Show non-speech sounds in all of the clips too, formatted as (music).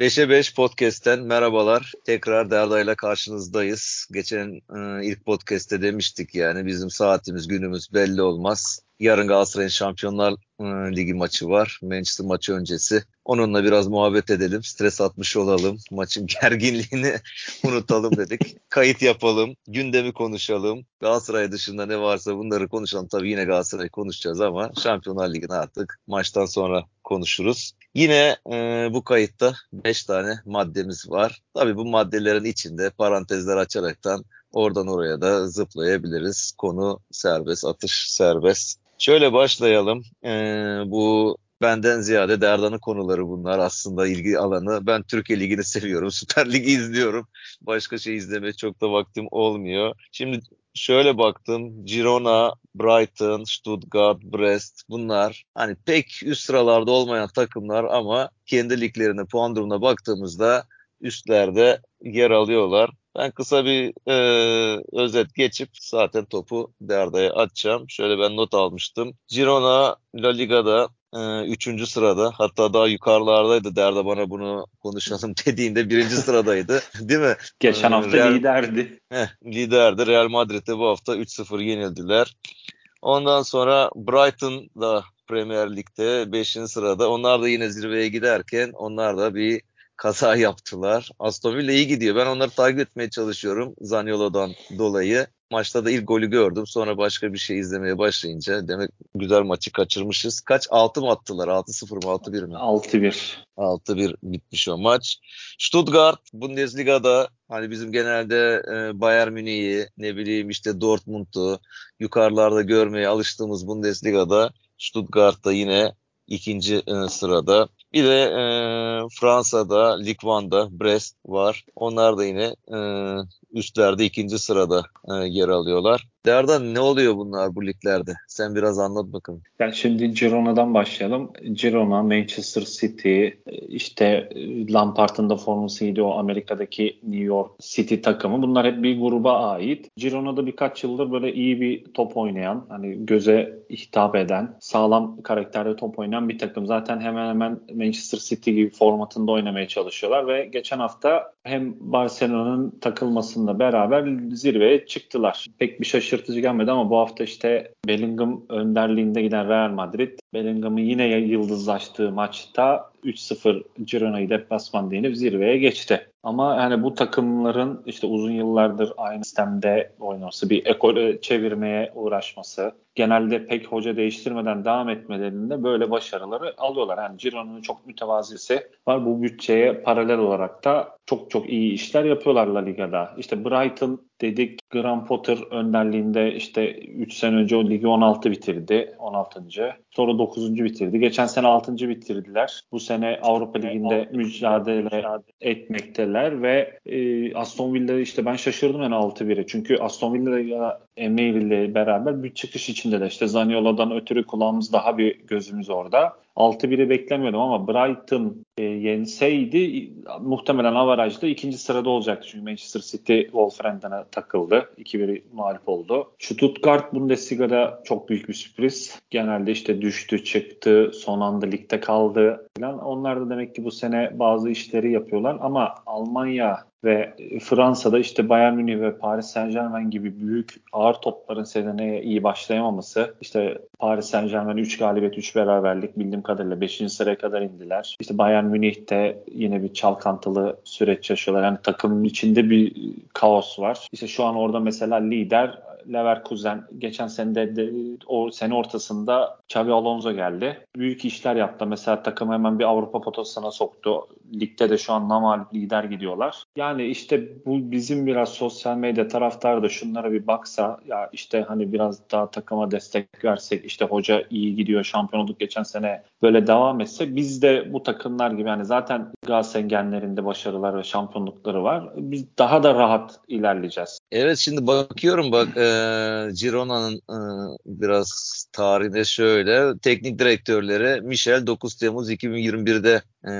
5'e 5 podcast'ten merhabalar. Tekrar Derda ile karşınızdayız. Geçen e, ilk podcast'te demiştik yani bizim saatimiz günümüz belli olmaz. Yarın Galatasaray'ın Şampiyonlar e, Ligi maçı var. Manchester maçı öncesi. Onunla biraz muhabbet edelim. Stres atmış olalım. Maçın (laughs) gerginliğini (laughs) unutalım dedik. Kayıt yapalım. Gündemi konuşalım. Galatasaray dışında ne varsa bunları konuşalım. Tabii yine Galatasaray konuşacağız ama Şampiyonlar Ligi'ni artık maçtan sonra konuşuruz. Yine e, bu kayıtta 5 tane maddemiz var. Tabii bu maddelerin içinde parantezler açaraktan oradan oraya da zıplayabiliriz. Konu serbest, atış serbest. Şöyle başlayalım. E, bu benden ziyade Derdan'ın konuları bunlar aslında ilgi alanı. Ben Türkiye Ligi'ni seviyorum. (laughs) Süper Lig'i izliyorum. Başka şey izlemeye çok da vaktim olmuyor. Şimdi şöyle baktım. Girona, Brighton, Stuttgart, Brest bunlar hani pek üst sıralarda olmayan takımlar ama kendi liglerine puan durumuna baktığımızda üstlerde yer alıyorlar. Ben kısa bir e, özet geçip zaten topu Derda'ya atacağım. Şöyle ben not almıştım. Girona La Liga'da e, üçüncü sırada hatta daha yukarılardaydı Derda bana bunu konuşalım (laughs) dediğinde birinci sıradaydı (laughs) değil mi? Geçen hafta Real, liderdi. Heh, liderdi. Real Madrid'de bu hafta 3-0 yenildiler. Ondan sonra Brighton da Premier Lig'de 5. sırada. Onlar da yine zirveye giderken onlar da bir kaza yaptılar. Aston Villa iyi gidiyor. Ben onları takip etmeye çalışıyorum Zaniolo'dan dolayı. Maçta da ilk golü gördüm. Sonra başka bir şey izlemeye başlayınca demek güzel maçı kaçırmışız. Kaç? 6 mı attılar? 6-0 mı? 6-1 mi? 6-1. 6-1 bitmiş o maç. Stuttgart Bundesliga'da hani bizim genelde e, Bayern Münih'i ne bileyim işte Dortmund'u yukarılarda görmeye alıştığımız Bundesliga'da Stuttgart'ta yine ikinci e, sırada. Bir de e, Fransa'da Ligue 1'da Brest var. Onlar da yine e, üstlerde ikinci sırada e, yer alıyorlar. Derdan ne oluyor bunlar bu liglerde? Sen biraz anlat bakalım. Yani şimdi Girona'dan başlayalım. Girona, Manchester City, işte Lampard'ın da formasıydı o Amerika'daki New York City takımı. Bunlar hep bir gruba ait. Girona'da birkaç yıldır böyle iyi bir top oynayan, hani göze hitap eden, sağlam karakterde top oynayan bir takım. Zaten hemen hemen Manchester City gibi formatında oynamaya çalışıyorlar ve geçen hafta hem Barcelona'nın takılmasında beraber zirveye çıktılar. Pek bir şaşırtıcı gelmedi ama bu hafta işte Bellingham önderliğinde giden Real Madrid Bellingham'ın yine yıldızlaştığı maçta 3-0 Girona'yı deplasman değinip zirveye geçti. Ama yani bu takımların işte uzun yıllardır aynı sistemde oynaması, bir ekole çevirmeye uğraşması, genelde pek hoca değiştirmeden devam etmelerinde böyle başarıları alıyorlar. Yani Girona'nın çok mütevazisi var. Bu bütçeye paralel olarak da çok çok iyi işler yapıyorlar La Liga'da. İşte Brighton dedik Graham Potter önderliğinde işte 3 sene önce o ligi 16 bitirdi. 16. Sonra 9. bitirdi. Geçen sene 6. bitirdiler. Bu sene Avrupa Ligi'nde mücadele etmekteler ve e, Aston Villa işte ben şaşırdım yani 6-1'e. Çünkü Aston Villa Emre ile beraber bir çıkış içinde de işte Zaniolo'dan ötürü kulağımız daha bir gözümüz orada. 6-1'i beklemiyordum ama Brighton e, yenseydi muhtemelen avarajda ikinci sırada olacaktı. Çünkü Manchester City Wolverhampton'a takıldı. 2-1 mağlup oldu. Stuttgart Bundesliga'da çok büyük bir sürpriz. Genelde işte düştü, çıktı, son anda ligde kaldı falan. Onlar da demek ki bu sene bazı işleri yapıyorlar ama Almanya ve Fransa'da işte Bayern Münih ve Paris Saint Germain gibi büyük ağır topların seneye iyi başlayamaması. İşte Paris Saint Germain 3 galibiyet 3 beraberlik bildiğim kadarıyla 5. sıraya kadar indiler. İşte Bayern Münih'te yine bir çalkantılı süreç yaşıyorlar. Yani takımın içinde bir kaos var. İşte şu an orada mesela lider Leverkusen geçen sene de, o sene ortasında Xabi Alonso geldi. Büyük işler yaptı. Mesela takım hemen bir Avrupa potasına soktu. Ligde de şu an namalip lider gidiyorlar. Yani işte bu bizim biraz sosyal medya taraftarı da şunlara bir baksa ya işte hani biraz daha takıma destek versek işte hoca iyi gidiyor şampiyon olduk geçen sene böyle devam etse biz de bu takımlar gibi yani zaten Galatasaray genlerinde başarılar ve şampiyonlukları var. Biz daha da rahat ilerleyeceğiz. Evet şimdi bakıyorum bak e, Girona'nın e, biraz tarihinde şöyle teknik direktörleri Michel 9 Temmuz 2021'de e,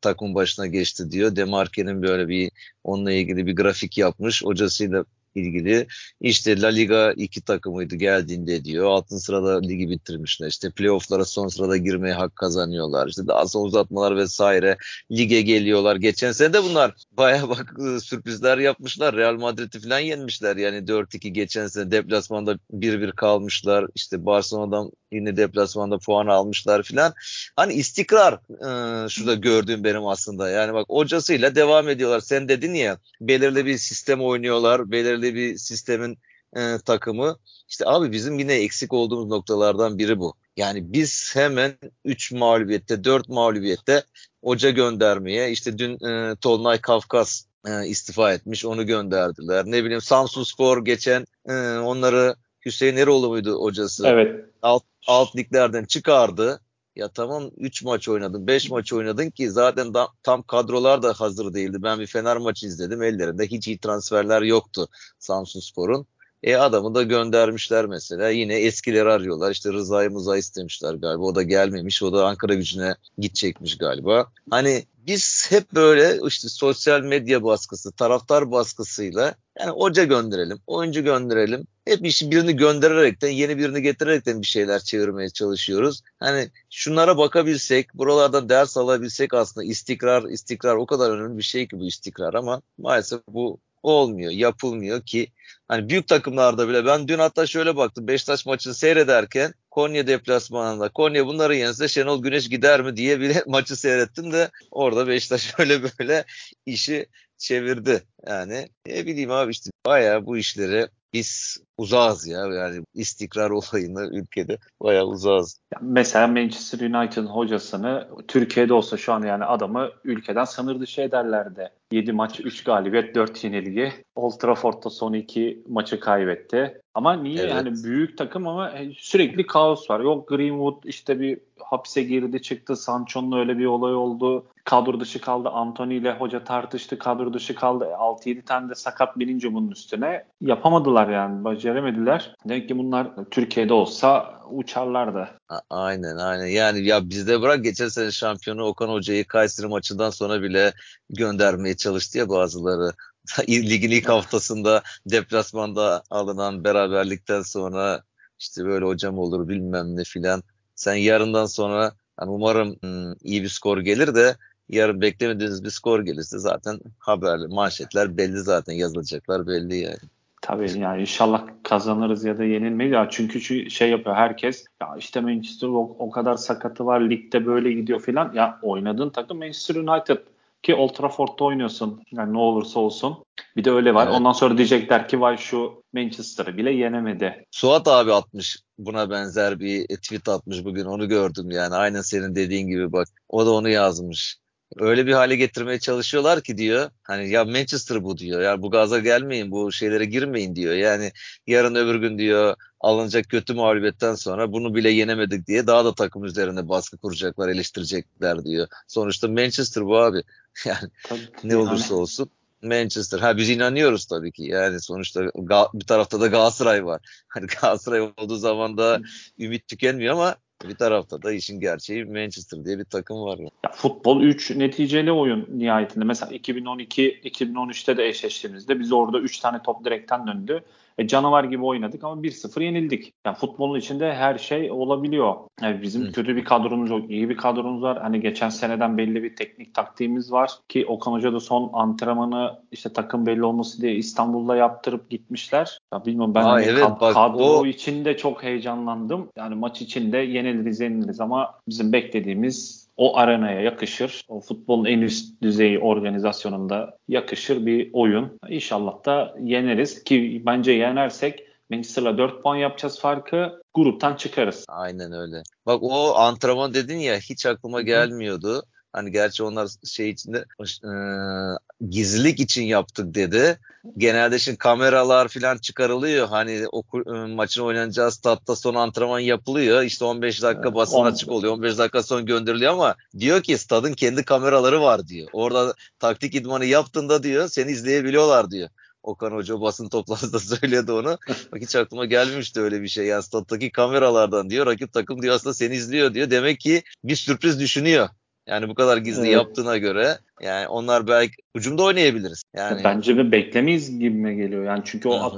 takım başına geçti diyor. Demarke'nin böyle bir onunla ilgili bir grafik yapmış. Hocasıyla ilgili. İşte La Liga iki takımıydı geldiğinde diyor. Altın sırada ligi bitirmişler. İşte playofflara son sırada girmeye hak kazanıyorlar. İşte daha sonra uzatmalar vesaire. Lige geliyorlar. Geçen sene de bunlar baya bak ıı, sürprizler yapmışlar. Real Madrid'i falan yenmişler. Yani 4-2 geçen sene deplasmanda 1-1 kalmışlar. İşte Barcelona'dan yine deplasmanda puan almışlar filan. Hani istikrar e, şurada gördüğüm benim aslında. Yani bak hocasıyla devam ediyorlar. Sen dedin ya belirli bir sistem oynuyorlar. Belirli bir sistemin e, takımı. İşte abi bizim yine eksik olduğumuz noktalardan biri bu. Yani biz hemen 3 mağlubiyette 4 mağlubiyette hoca göndermeye işte dün e, Tolunay Kafkas e, istifa etmiş onu gönderdiler. Ne bileyim Samsun Spor geçen e, onları Hüseyin Eroğlu muydu hocası? Evet. Alt, alt liglerden çıkardı. Ya tamam 3 maç oynadın, 5 maç oynadın ki zaten da, tam kadrolar da hazır değildi. Ben bir Fener maçı izledim. Ellerinde hiç iyi transferler yoktu Samsun Spor'un. E adamı da göndermişler mesela. Yine eskileri arıyorlar. İşte Rıza'yı Muza istemişler galiba. O da gelmemiş. O da Ankara gücüne gidecekmiş galiba. Hani biz hep böyle işte sosyal medya baskısı, taraftar baskısıyla yani hoca gönderelim, oyuncu gönderelim. Hep işi birini göndererekten, yeni birini getirerekten bir şeyler çevirmeye çalışıyoruz. Hani şunlara bakabilsek, buralardan ders alabilsek aslında istikrar, istikrar o kadar önemli bir şey ki bu istikrar ama maalesef bu olmuyor, yapılmıyor ki hani büyük takımlarda bile ben dün hatta şöyle baktım Beşiktaş maçını seyrederken Konya deplasmanında Konya bunları yense Şenol Güneş gider mi diye bile (laughs) maçı seyrettim de orada Beşiktaş (laughs) öyle böyle işi çevirdi. Yani ne bileyim abi işte bayağı bu işleri biz uzağız ya yani istikrar (laughs) olayını ülkede bayağı uzağız. Mesela Manchester United'ın hocasını Türkiye'de olsa şu an yani adamı ülkeden sınır dışı ederlerdi. 7 maç 3 galibiyet 4 yenilgi. Old Trafford'da son 2 maçı kaybetti. Ama niye evet. yani büyük takım ama sürekli kaos var. Yok Greenwood işte bir hapse girdi çıktı. Sancho'nun öyle bir olay oldu. Kadro dışı kaldı. Anthony ile hoca tartıştı. Kadro dışı kaldı. 6-7 tane de sakat bilince bunun üstüne. Yapamadılar yani. Beceremediler. Demek ki bunlar Türkiye'de olsa uçarlardı. Aynen aynen. Yani ya bizde bırak geçen sene şampiyonu Okan Hoca'yı Kayseri maçından sonra bile göndermeye çalıştı ya bazıları. (laughs) Ligin ilk haftasında deplasmanda alınan beraberlikten sonra işte böyle hocam olur bilmem ne filan. Sen yarından sonra yani umarım hmm, iyi bir skor gelir de yarın beklemediğiniz bir skor gelirse zaten haberli manşetler belli zaten yazılacaklar belli yani. Tabii yani inşallah kazanırız ya da yenilmeyiz. Ya çünkü şu şey yapıyor herkes. Ya işte Manchester o, o kadar sakatı var ligde böyle gidiyor filan. Ya oynadığın takım Manchester United ki Old Trafford'da oynuyorsun. Yani ne olursa olsun. Bir de öyle var. Evet. Ondan sonra diyecekler ki vay şu Manchester'ı bile yenemedi. Suat abi atmış buna benzer bir tweet atmış bugün onu gördüm yani. Aynen senin dediğin gibi bak. O da onu yazmış öyle bir hale getirmeye çalışıyorlar ki diyor. Hani ya Manchester bu diyor. Ya bu gaza gelmeyin, bu şeylere girmeyin diyor. Yani yarın öbür gün diyor alınacak kötü mağlubiyetten sonra bunu bile yenemedik diye daha da takım üzerine baskı kuracaklar, eleştirecekler diyor. Sonuçta Manchester bu abi. (laughs) Yani tabii, ne olursa yani. olsun Manchester. Ha biz inanıyoruz tabii ki. Yani sonuçta bir tarafta da Galatasaray var. (laughs) Hani Galatasaray olduğu zaman da ümit tükenmiyor ama bir tarafta da işin gerçeği Manchester diye bir takım var. Ya. ya futbol 3 neticeli oyun nihayetinde. Mesela 2012-2013'te de eşleştiğimizde biz orada 3 tane top direkten döndü. E, canavar gibi oynadık ama 1-0 yenildik. Yani futbolun içinde her şey olabiliyor. Yani bizim Hı. kötü bir kadromuz yok, iyi bir kadromuz var. Hani geçen seneden belli bir teknik taktiğimiz var ki Okan Hoca da son antrenmanı işte takım belli olması diye İstanbul'da yaptırıp gitmişler. Ya bilmiyorum ben Aa, hani evet, kad- bak, kadro o... içinde çok heyecanlandım. Yani maç içinde yeniliriz yeniliriz ama bizim beklediğimiz o arenaya yakışır. O futbolun en üst düzey organizasyonunda yakışır bir oyun. İnşallah da yeneriz ki bence yenersek Manchester'la 4 puan yapacağız farkı. Gruptan çıkarız. Aynen öyle. Bak o antrenman dedin ya hiç aklıma gelmiyordu. Hani gerçi onlar şey içinde e, gizlilik için yaptık dedi. Genelde şimdi kameralar falan çıkarılıyor. Hani o e, maçın oynanacağı statta son antrenman yapılıyor. İşte 15 dakika basın on... açık oluyor. 15 dakika son gönderiliyor ama diyor ki stadın kendi kameraları var diyor. Orada taktik idmanı yaptığında diyor seni izleyebiliyorlar diyor. Okan Hoca basın toplantısında (laughs) söyledi onu. Bak hiç aklıma gelmişti öyle bir şey. Yani stat'taki kameralardan diyor rakip takım diyor aslında seni izliyor diyor. Demek ki bir sürpriz düşünüyor Yani bu kadar gizli evet. yaptığına göre yani onlar belki ucumda oynayabiliriz. Yani bence bir beklemeyiz gibime geliyor. Yani çünkü o at,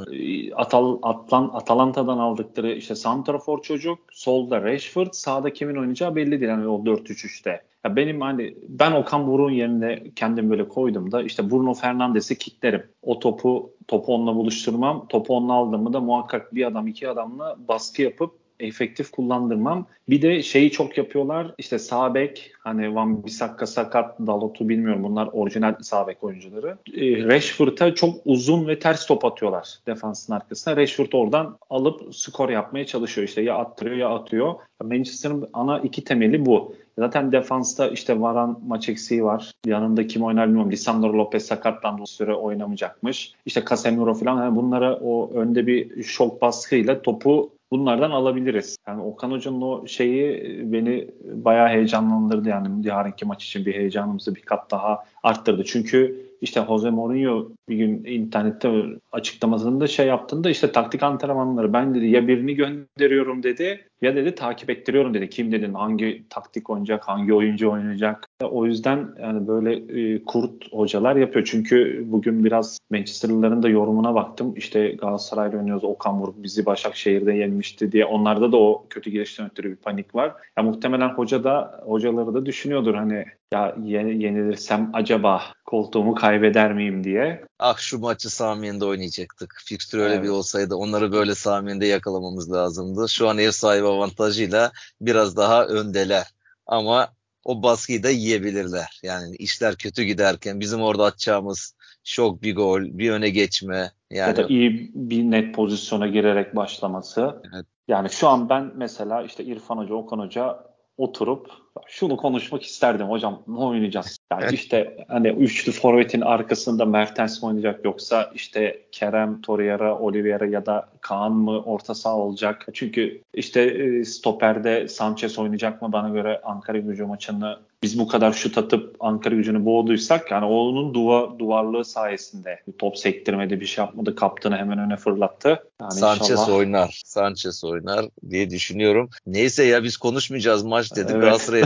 Atal, Atlan, Atalanta'dan aldıkları işte santrafor çocuk, solda Rashford, sağda kimin oynayacağı belli değil. Yani o 4-3-3'te. Ya benim hani ben Okan Buruk'un yerine kendim böyle koydum da işte Bruno Fernandes'i kitlerim. O topu topu onunla buluşturmam. Topu onunla aldığımı da muhakkak bir adam iki adamla baskı yapıp efektif kullandırmam. Bir de şeyi çok yapıyorlar. İşte sağ bek hani Van Bissaka sakat, Dalot'u bilmiyorum. Bunlar orijinal sağ bek oyuncuları. E, Rashford'a çok uzun ve ters top atıyorlar defansın arkasına. Rashford oradan alıp skor yapmaya çalışıyor. İşte ya attırıyor ya atıyor. Manchester'ın ana iki temeli bu. Zaten defansta işte Varan maç eksiği var. Yanında kim oynar bilmiyorum. Lisandro Lopez sakatlandı o süre oynamayacakmış. İşte Casemiro falan yani bunlara o önde bir şok baskıyla topu bunlardan alabiliriz. Yani Okan Hoca'nın o şeyi beni bayağı heyecanlandırdı yani yarınki maç için bir heyecanımızı bir kat daha arttırdı. Çünkü işte Jose Mourinho bir gün internette açıklamasında şey yaptığında işte taktik antrenmanları ben dedi ya birini gönderiyorum dedi ya dedi takip ettiriyorum dedi. Kim dedin hangi taktik oynayacak, hangi oyuncu oynayacak. O yüzden yani böyle e, kurt hocalar yapıyor. Çünkü bugün biraz Manchester'lıların da yorumuna baktım. İşte Galatasaray'la oynuyoruz. Okan Buruk bizi Başakşehir'de yenmişti diye. Onlarda da o kötü girişten ötürü bir panik var. Ya muhtemelen hoca da hocaları da düşünüyordur hani ya yenilirsem acaba koltuğumu kaybeder miyim diye. Ah şu maçı Samiyen'de oynayacaktık. Fikstür öyle evet. bir olsaydı onları böyle Samiyen'de yakalamamız lazımdı. Şu an ev sahibi avantajıyla biraz daha öndeler. Ama o baskıyı da yiyebilirler. Yani işler kötü giderken bizim orada atacağımız şok bir gol, bir öne geçme. Yani... Ya da iyi bir net pozisyona girerek başlaması. Evet. Yani şu an ben mesela işte İrfan Hoca, Okan Hoca oturup şunu konuşmak isterdim hocam ne oynayacağız? Yani işte hani üçlü forvetin arkasında Mertens mi oynayacak yoksa işte Kerem, Torreira, Oliveira ya da Kaan mı orta saha olacak? Çünkü işte e, stoperde Sanchez oynayacak mı bana göre Ankara gücü maçını biz bu kadar şut atıp Ankara gücünü boğduysak yani onun duva, duvarlığı sayesinde top sektirmedi bir şey yapmadı kaptığını hemen öne fırlattı. Yani Sanchez inşallah... oynar. Sanchez oynar diye düşünüyorum. Neyse ya biz konuşmayacağız maç dedik. Evet.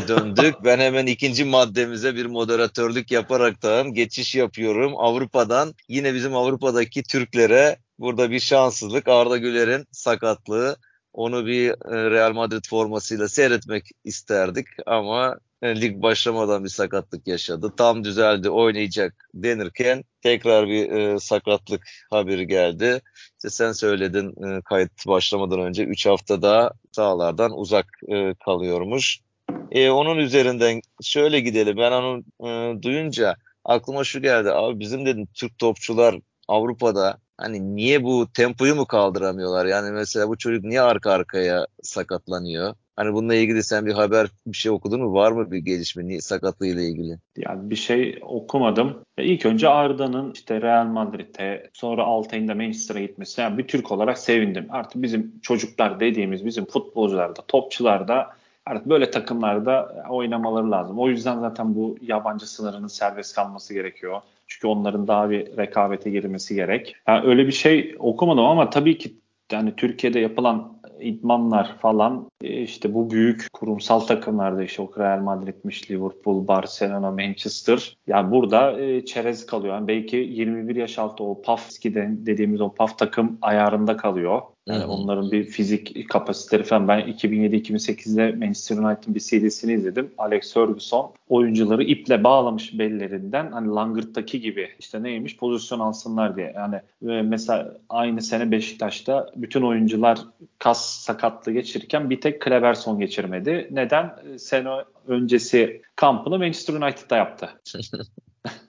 Döndük. ben hemen ikinci maddemize bir moderatörlük yaparaktan geçiş yapıyorum. Avrupa'dan yine bizim Avrupa'daki Türklere burada bir şanssızlık. Arda Güler'in sakatlığı. Onu bir e, Real Madrid formasıyla seyretmek isterdik ama e, lig başlamadan bir sakatlık yaşadı. Tam düzeldi oynayacak denirken tekrar bir e, sakatlık haberi geldi. İşte sen söyledin e, kayıt başlamadan önce 3 hafta daha sahalardan uzak e, kalıyormuş. E, onun üzerinden şöyle gidelim. Ben onu e, duyunca aklıma şu geldi. Abi bizim dedim Türk topçular Avrupa'da hani niye bu tempoyu mu kaldıramıyorlar? Yani mesela bu çocuk niye arka arkaya sakatlanıyor? Hani bununla ilgili sen bir haber bir şey okudun mu? Var mı bir gelişme niye, sakatlığıyla ilgili? Yani bir şey okumadım. Ya ilk önce Arda'nın işte Real Madrid'e sonra Altay'ın da Manchester'a gitmesi. Yani bir Türk olarak sevindim. Artık bizim çocuklar dediğimiz bizim futbolcular da topçular da artık böyle takımlarda oynamaları lazım. O yüzden zaten bu yabancı sınırının serbest kalması gerekiyor. Çünkü onların daha bir rekabete girmesi gerek. Yani öyle bir şey okumadım ama tabii ki yani Türkiye'de yapılan idmanlar falan e, işte bu büyük kurumsal takımlarda işte Real Madrid'miş, Liverpool, Barcelona, Manchester. Yani burada e, çerez kalıyor. Yani belki 21 yaş altı o PAF dediğimiz o PAF takım ayarında kalıyor. Yani Hı-hı. onların bir fizik kapasiteleri falan. Ben 2007-2008'de Manchester United'ın bir CD'sini izledim. Alex Ferguson oyuncuları iple bağlamış bellerinden hani Langırt'taki gibi işte neymiş pozisyon alsınlar diye. Yani e, mesela aynı sene Beşiktaş'ta bütün oyuncular kas sakatlığı geçirirken bir tek Kleberson geçirmedi. Neden? E, sene öncesi kampını Manchester United'da yaptı. (laughs)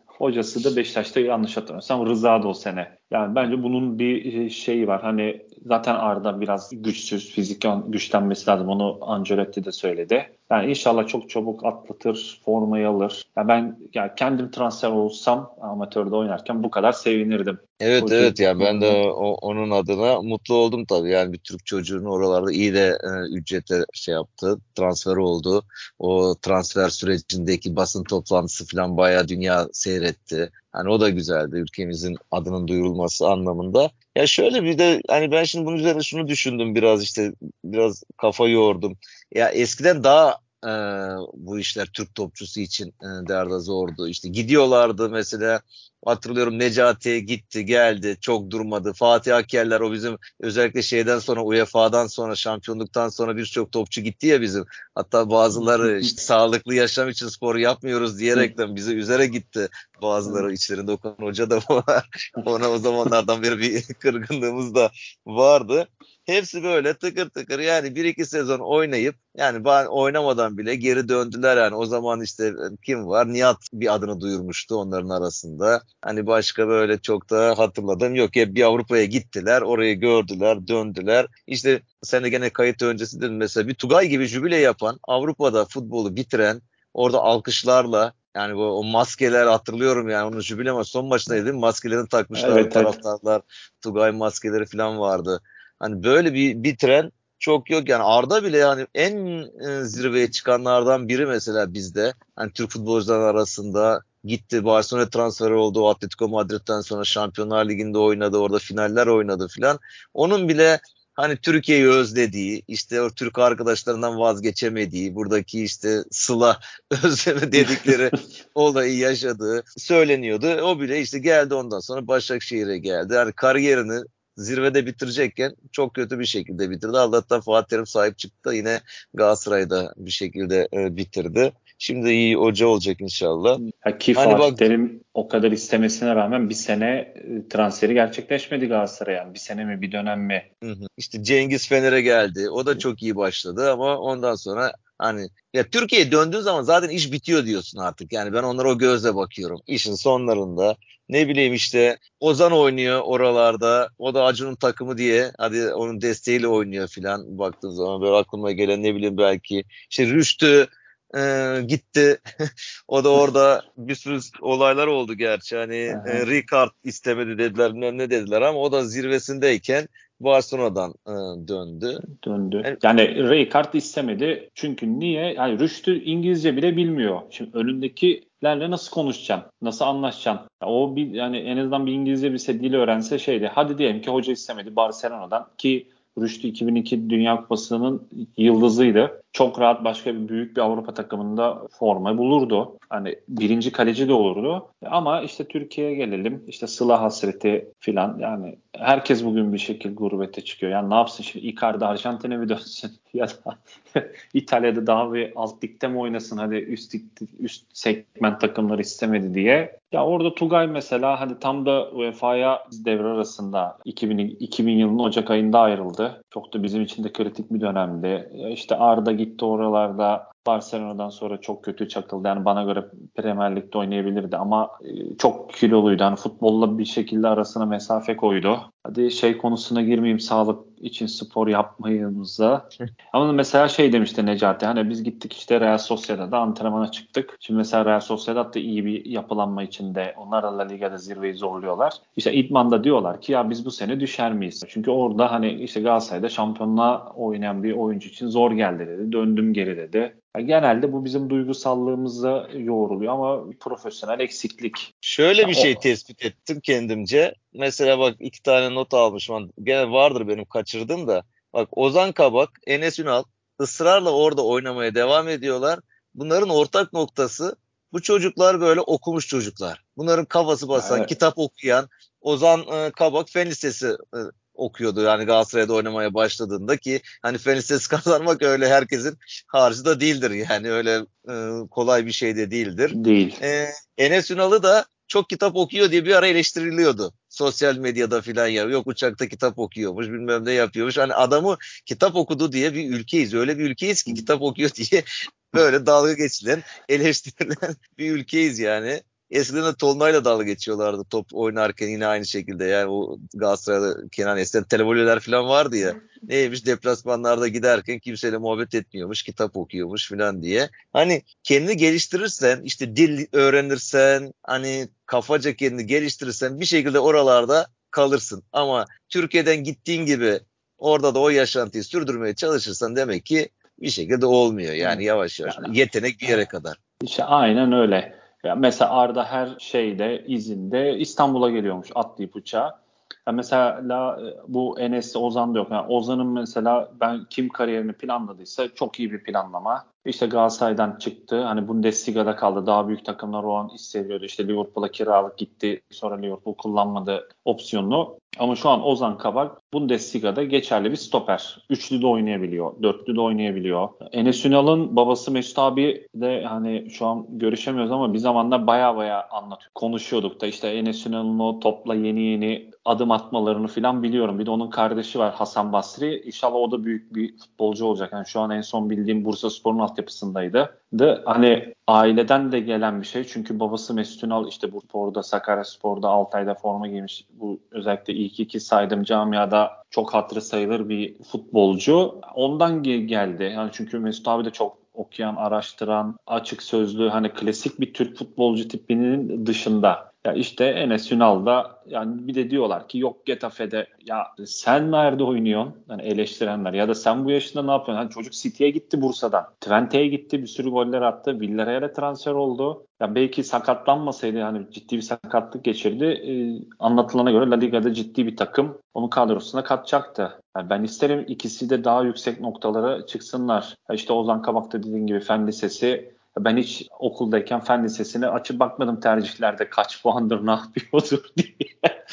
Hocası da Beşiktaş'ta yanlış hatırlamıyorsam Rıza da o sene. Yani bence bunun bir e, şeyi var. Hani zaten Arda biraz güçsüz, fizik güçlenmesi lazım. Onu Ancelotti de söyledi. Yani inşallah çok çabuk atlatır, formayı alır. Yani ben yani kendim transfer olsam amatörde oynarken bu kadar sevinirdim. Evet o evet ya yani ben de o, onun adına mutlu oldum tabii. Yani bir Türk çocuğunun oralarda iyi de e, ücretle şey yaptı, transfer oldu. O transfer sürecindeki basın toplantısı falan bayağı dünya seyretti. Hani o da güzeldi ülkemizin adının duyurulması anlamında. Ya şöyle bir de hani ben şimdi bunun üzerine şunu düşündüm biraz işte biraz kafa yordum. Ya eskiden daha e, bu işler Türk topçusu için e, derda zordu. İşte gidiyorlardı mesela hatırlıyorum Necati gitti geldi çok durmadı. Fatih Akkerler o bizim özellikle şeyden sonra UEFA'dan sonra şampiyonluktan sonra birçok topçu gitti ya bizim. Hatta bazıları (laughs) işte sağlıklı yaşam için spor yapmıyoruz diyerekten bizi üzere gitti. Bazıları içlerinde Okan Hoca da (laughs) var. Ona o zamanlardan beri bir (laughs) kırgınlığımız da vardı. Hepsi böyle tıkır tıkır yani bir iki sezon oynayıp yani ben oynamadan bile geri döndüler yani o zaman işte kim var Nihat bir adını duyurmuştu onların arasında. Hani başka böyle çok da hatırladım yok hep bir Avrupa'ya gittiler orayı gördüler döndüler. İşte sen de gene kayıt öncesi dedin mesela bir Tugay gibi jübile yapan Avrupa'da futbolu bitiren orada alkışlarla yani bu o maskeler hatırlıyorum yani onun jübile ama son maçındaydı Maskelerini takmışlar evet, taraftarlar. Evet. Tugay maskeleri falan vardı. Hani böyle bir bitiren çok yok yani Arda bile yani en e, zirveye çıkanlardan biri mesela bizde. Hani Türk futbolcular arasında gitti Barcelona transferi oldu. Atletico Madrid'den sonra Şampiyonlar Ligi'nde oynadı. Orada finaller oynadı filan. Onun bile hani Türkiye'yi özlediği, işte o Türk arkadaşlarından vazgeçemediği, buradaki işte sıla (laughs) özleme dedikleri (laughs) olayı yaşadığı söyleniyordu. O bile işte geldi ondan sonra Başakşehir'e geldi. Yani kariyerini zirvede bitirecekken çok kötü bir şekilde bitirdi. Allah'tan Fatih Terim sahip çıktı. Yine Galatasaray'da bir şekilde e, bitirdi. Şimdi iyi hoca olacak inşallah. Ha, ki hani Fatih bak, Terim o kadar istemesine rağmen bir sene e, transferi gerçekleşmedi Galatasaray'a. Bir sene mi bir dönem mi? Hı hı. İşte Cengiz Fener'e geldi. O da çok iyi başladı ama ondan sonra Hani ya Türkiye'ye döndüğün zaman zaten iş bitiyor diyorsun artık. Yani ben onlara o gözle bakıyorum. İşin sonlarında ne bileyim işte Ozan oynuyor oralarda. O da Acun'un takımı diye hadi onun desteğiyle oynuyor filan baktığın zaman böyle aklıma gelen ne bileyim belki işte Rüştü e, gitti. (laughs) o da orada bir sürü olaylar oldu gerçi. Hani e, Ricard istemedi dediler ne, ne dediler ama o da zirvesindeyken Barcelona'dan e, döndü. Döndü. Yani, yani Rijkaard istemedi. Çünkü niye? Yani Rüştü İngilizce bile bilmiyor. Şimdi önündekilerle nasıl konuşacaksın? Nasıl anlaşacaksın? Ya o bir yani en azından bir İngilizce bir dili öğrense şeydi. Hadi diyelim ki hoca istemedi Barcelona'dan ki Rüştü 2002 Dünya Kupası'nın yıldızıydı. Çok rahat başka bir büyük bir Avrupa takımında forma bulurdu. Hani birinci kaleci de olurdu. Ama işte Türkiye'ye gelelim. İşte Sıla hasreti filan. Yani herkes bugün bir şekilde gurbete çıkıyor. Yani ne yapsın şimdi Icardi Arjantin'e mi (laughs) dönsün? ya da İtalya'da daha bir alt ligde mi oynasın? Hadi üst, üst segment takımları istemedi diye. Ya orada Tugay mesela hani tam da UEFA'ya devre arasında 2000, 2000 yılının Ocak ayında ayrıldı. Çok da bizim için de kritik bir dönemdi. İşte Arda gitti oralarda Barcelona'dan sonra çok kötü çakıldı. Yani bana göre Premier Lig'de oynayabilirdi ama e, çok kiloluydu. Yani futbolla bir şekilde arasına mesafe koydu. Hadi şey konusuna girmeyeyim sağlık için spor yapmayımıza. (laughs) ama mesela şey demişti Necati hani biz gittik işte Real Sociedad'da antrenmana çıktık. Şimdi mesela Real Sociedad da iyi bir yapılanma içinde. Onlar da La Liga'da zirveyi zorluyorlar. İşte idmanda diyorlar ki ya biz bu sene düşer miyiz? Çünkü orada hani işte Galatasaray'da şampiyonluğa oynayan bir oyuncu için zor geldi dedi. Döndüm geri dedi. Yani genelde bu bizim duygusallığımıza yoğruluyor ama profesyonel eksiklik. Şöyle bir şey tespit ettim kendimce. Mesela bak iki tane not almışım. Gene vardır benim kaçırdım da. Bak Ozan Kabak, Enes Ünal ısrarla orada oynamaya devam ediyorlar. Bunların ortak noktası bu çocuklar böyle okumuş çocuklar. Bunların kafası basan, evet. kitap okuyan, Ozan e, Kabak Fen Lisesi e, okuyordu yani Galatasaray'da oynamaya başladığında ki hani fen lisesi (laughs) kazanmak öyle herkesin harcı da değildir yani öyle e, kolay bir şey de değildir. Değil. E, Enes Ünal'ı da çok kitap okuyor diye bir ara eleştiriliyordu. Sosyal medyada filan ya yok uçakta kitap okuyormuş bilmem ne yapıyormuş. Hani adamı kitap okudu diye bir ülkeyiz. Öyle bir ülkeyiz ki kitap okuyor diye (laughs) böyle dalga geçilen, eleştirilen bir ülkeyiz yani. Eskiden de Tolunay'la dalga geçiyorlardı top oynarken yine aynı şekilde. Yani o Galatasaray'da Kenan eskiden televolyeler falan vardı ya. Neymiş deplasmanlarda giderken kimseyle muhabbet etmiyormuş, kitap okuyormuş falan diye. Hani kendini geliştirirsen, işte dil öğrenirsen, hani kafaca kendini geliştirirsen bir şekilde oralarda kalırsın. Ama Türkiye'den gittiğin gibi orada da o yaşantıyı sürdürmeye çalışırsan demek ki bir şekilde olmuyor. Yani yavaş yavaş. Yetenek bir yere kadar. İşte aynen öyle. Ya mesela Arda her şeyde izinde İstanbul'a geliyormuş atlayıp uçağa. Ya mesela e, bu Enes'te Ozan'da yok. Yani Ozan'ın mesela ben kim kariyerini planladıysa çok iyi bir planlama. İşte Galatasaray'dan çıktı. Hani Bundesliga'da kaldı. Daha büyük takımlar o an hissediyordu. İşte Liverpool'a kiralık gitti. Sonra Liverpool kullanmadı opsiyonunu. Ama şu an Ozan Kabak Bundesliga'da geçerli bir stoper. Üçlü de oynayabiliyor. Dörtlü de oynayabiliyor. Enes Ünal'ın babası Mesut abi de hani şu an görüşemiyoruz ama bir zamanlar baya baya anlatıyor. Konuşuyorduk da işte Enes Ünal'ın o topla yeni yeni adım atmalarını falan biliyorum. Bir de onun kardeşi var Hasan Basri. İnşallah o da büyük bir futbolcu olacak. Yani şu an en son bildiğim Bursa Spor'un altyapısındaydı. De hani aileden de gelen bir şey. Çünkü babası Mesut Ünal işte bu sporda Sakarya Spor'da Altay'da forma giymiş. Bu özellikle ilk iki saydım camiada çok hatırı sayılır bir futbolcu. Ondan geldi. Yani çünkü Mesut abi de çok okuyan, araştıran, açık sözlü hani klasik bir Türk futbolcu tipinin dışında. Ya işte Enes Ünal da yani bir de diyorlar ki yok Getafe'de ya sen nerede oynuyorsun? Yani eleştirenler ya da sen bu yaşında ne yapıyorsun? Hani çocuk City'ye gitti Bursa'dan. Twente'ye gitti bir sürü goller attı. Villarreal'e transfer oldu. Ya belki sakatlanmasaydı yani ciddi bir sakatlık geçirdi. Ee, anlatılana göre La Liga'da ciddi bir takım onu kadrosuna katacaktı. Yani ben isterim ikisi de daha yüksek noktalara çıksınlar. Ya işte Ozan Kabak'ta dediğin gibi Fen Lisesi ben hiç okuldayken fen lisesine açıp bakmadım tercihlerde kaç puandır ne yapıyordur (laughs) diye.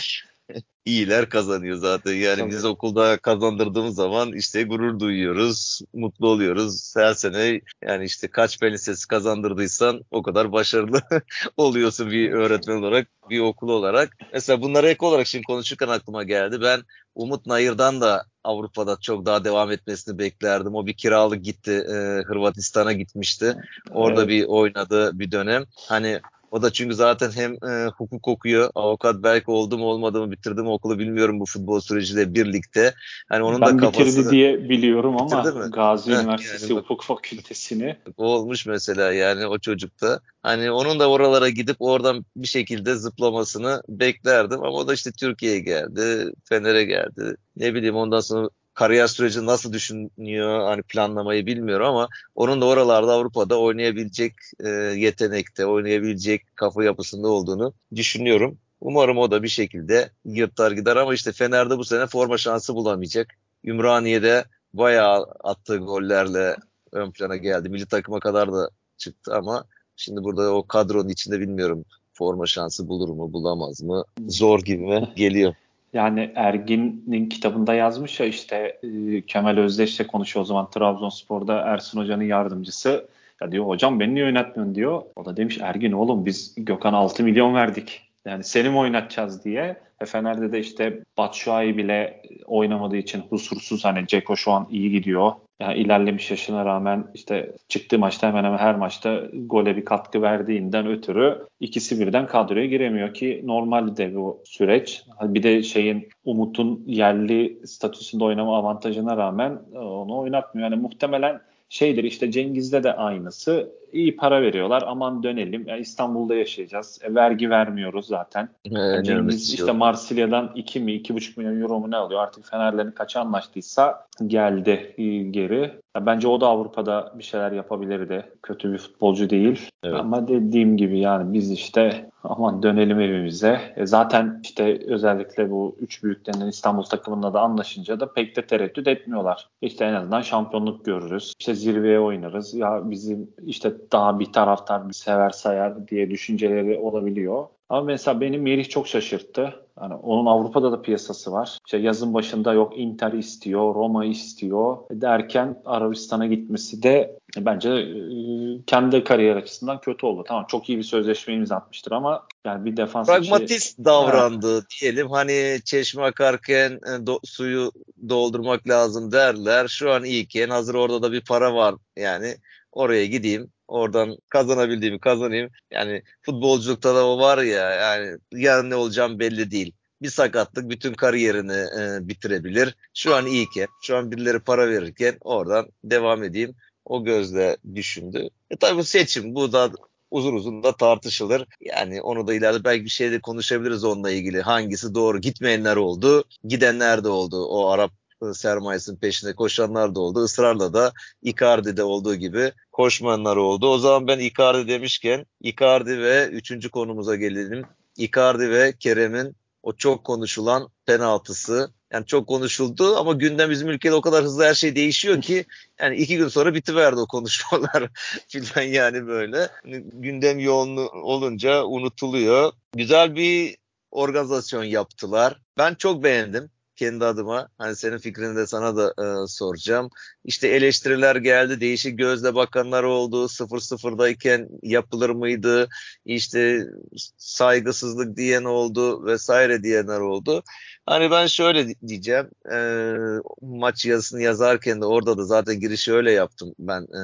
İyiler kazanıyor zaten. Yani Tabii. biz okulda kazandırdığımız zaman işte gurur duyuyoruz, mutlu oluyoruz. Her sene yani işte kaç fen lisesi kazandırdıysan o kadar başarılı (laughs) oluyorsun bir öğretmen olarak, bir okul olarak. Mesela bunları ek olarak şimdi konuşurken aklıma geldi. Ben Umut Nayır'dan da Avrupa'da çok daha devam etmesini beklerdim. O bir kiralık gitti. E, Hırvatistan'a gitmişti. Orada evet. bir oynadı bir dönem. Hani o da çünkü zaten hem e, hukuk okuyor. Avukat belki oldu mu olmadı mı bitirdi mi okulu bilmiyorum bu futbol süreciyle birlikte. Hani onun ben da kafası... bitirdi diye biliyorum ama? Gazi Üniversitesi yani, Hukuk Fakültesini. Olmuş mesela yani o çocukta. Hani onun da oralara gidip oradan bir şekilde zıplamasını beklerdim. Ama o da işte Türkiye'ye geldi. Fener'e geldi. Ne bileyim ondan sonra kariyer süreci nasıl düşünüyor hani planlamayı bilmiyorum ama onun da oralarda Avrupa'da oynayabilecek e, yetenekte, oynayabilecek kafa yapısında olduğunu düşünüyorum. Umarım o da bir şekilde yırtar gider ama işte Fener'de bu sene forma şansı bulamayacak. Ümraniye'de bayağı attığı gollerle ön plana geldi. Milli takıma kadar da çıktı ama şimdi burada o kadronun içinde bilmiyorum forma şansı bulur mu bulamaz mı zor gibi mi geliyor. Yani Ergin'in kitabında yazmış ya işte e, Kemal Özdeş'le konuşuyor o zaman Trabzonspor'da Ersun Hoca'nın yardımcısı. Ya diyor hocam beni niye oynatmıyorsun diyor. O da demiş Ergin oğlum biz Gökhan 6 milyon verdik. Yani seni mi oynatacağız diye. E Fener'de de işte Batshuayi bile oynamadığı için husursuz. Hani Ceko şu an iyi gidiyor. Yani ilerlemiş yaşına rağmen işte çıktığı maçta hemen hemen her maçta gole bir katkı verdiğinden ötürü ikisi birden kadroya giremiyor ki normalde bu süreç. Bir de şeyin Umut'un yerli statüsünde oynama avantajına rağmen onu oynatmıyor. Yani muhtemelen şeydir işte Cengiz'de de aynısı. İyi para veriyorlar aman dönelim. Yani İstanbul'da yaşayacağız. E, vergi vermiyoruz zaten. Yani Cengiz işte Marsilya'dan 2 mi 2,5 milyon euro mu ne alıyor? Artık Fenerlerin kaça anlaştıysa geldi geri. Ya bence o da Avrupa'da bir şeyler yapabilirdi. Kötü bir futbolcu değil. Evet. Ama dediğim gibi yani biz işte aman dönelim evimize. E zaten işte özellikle bu üç büyüklerinden İstanbul takımında da anlaşınca da pek de tereddüt etmiyorlar. İşte en azından şampiyonluk görürüz. İşte zirveye oynarız. Ya bizim işte daha bir taraftar bir sever sayar diye düşünceleri olabiliyor. Ama mesela benim Merih çok şaşırttı. Yani onun Avrupa'da da piyasası var. İşte yazın başında yok Inter istiyor, Roma istiyor derken Arabistan'a gitmesi de bence e, kendi kariyer açısından kötü oldu. Tamam çok iyi bir sözleşme imzatmıştır ama yani bir defans pragmatist şey... davrandı ha. diyelim. Hani çeşme akarken e, do, suyu doldurmak lazım derler. Şu an iyiyken hazır orada da bir para var. Yani oraya gideyim Oradan kazanabildiğimi kazanayım. Yani futbolculukta da o var ya yani yarın ne olacağım belli değil. Bir sakatlık bütün kariyerini e, bitirebilir. Şu an iyiyken, şu an birileri para verirken oradan devam edeyim. O gözle düşündü. E tabii bu seçim. Bu da uzun uzun da tartışılır. Yani onu da ileride belki bir şeyde konuşabiliriz onunla ilgili. Hangisi doğru? Gitmeyenler oldu, gidenler de oldu. O Arap sermayesinin peşinde koşanlar da oldu. Israrla da Icardi'de olduğu gibi koşmayanlar oldu. O zaman ben Icardi demişken Icardi ve üçüncü konumuza gelelim. Icardi ve Kerem'in o çok konuşulan penaltısı. Yani çok konuşuldu ama gündem bizim ülkede o kadar hızlı her şey değişiyor ki yani iki gün sonra bitiverdi o konuşmalar (laughs) filan yani böyle. Hani gündem yoğunluğu olunca unutuluyor. Güzel bir organizasyon yaptılar. Ben çok beğendim kendi adıma. Hani senin fikrini de sana da e, soracağım. İşte eleştiriler geldi. Değişik gözle bakanlar oldu. 0-0'dayken yapılır mıydı? İşte saygısızlık diyen oldu vesaire diyenler oldu. Hani ben şöyle diyeceğim. E, maç yazısını yazarken de orada da zaten girişi öyle yaptım ben e,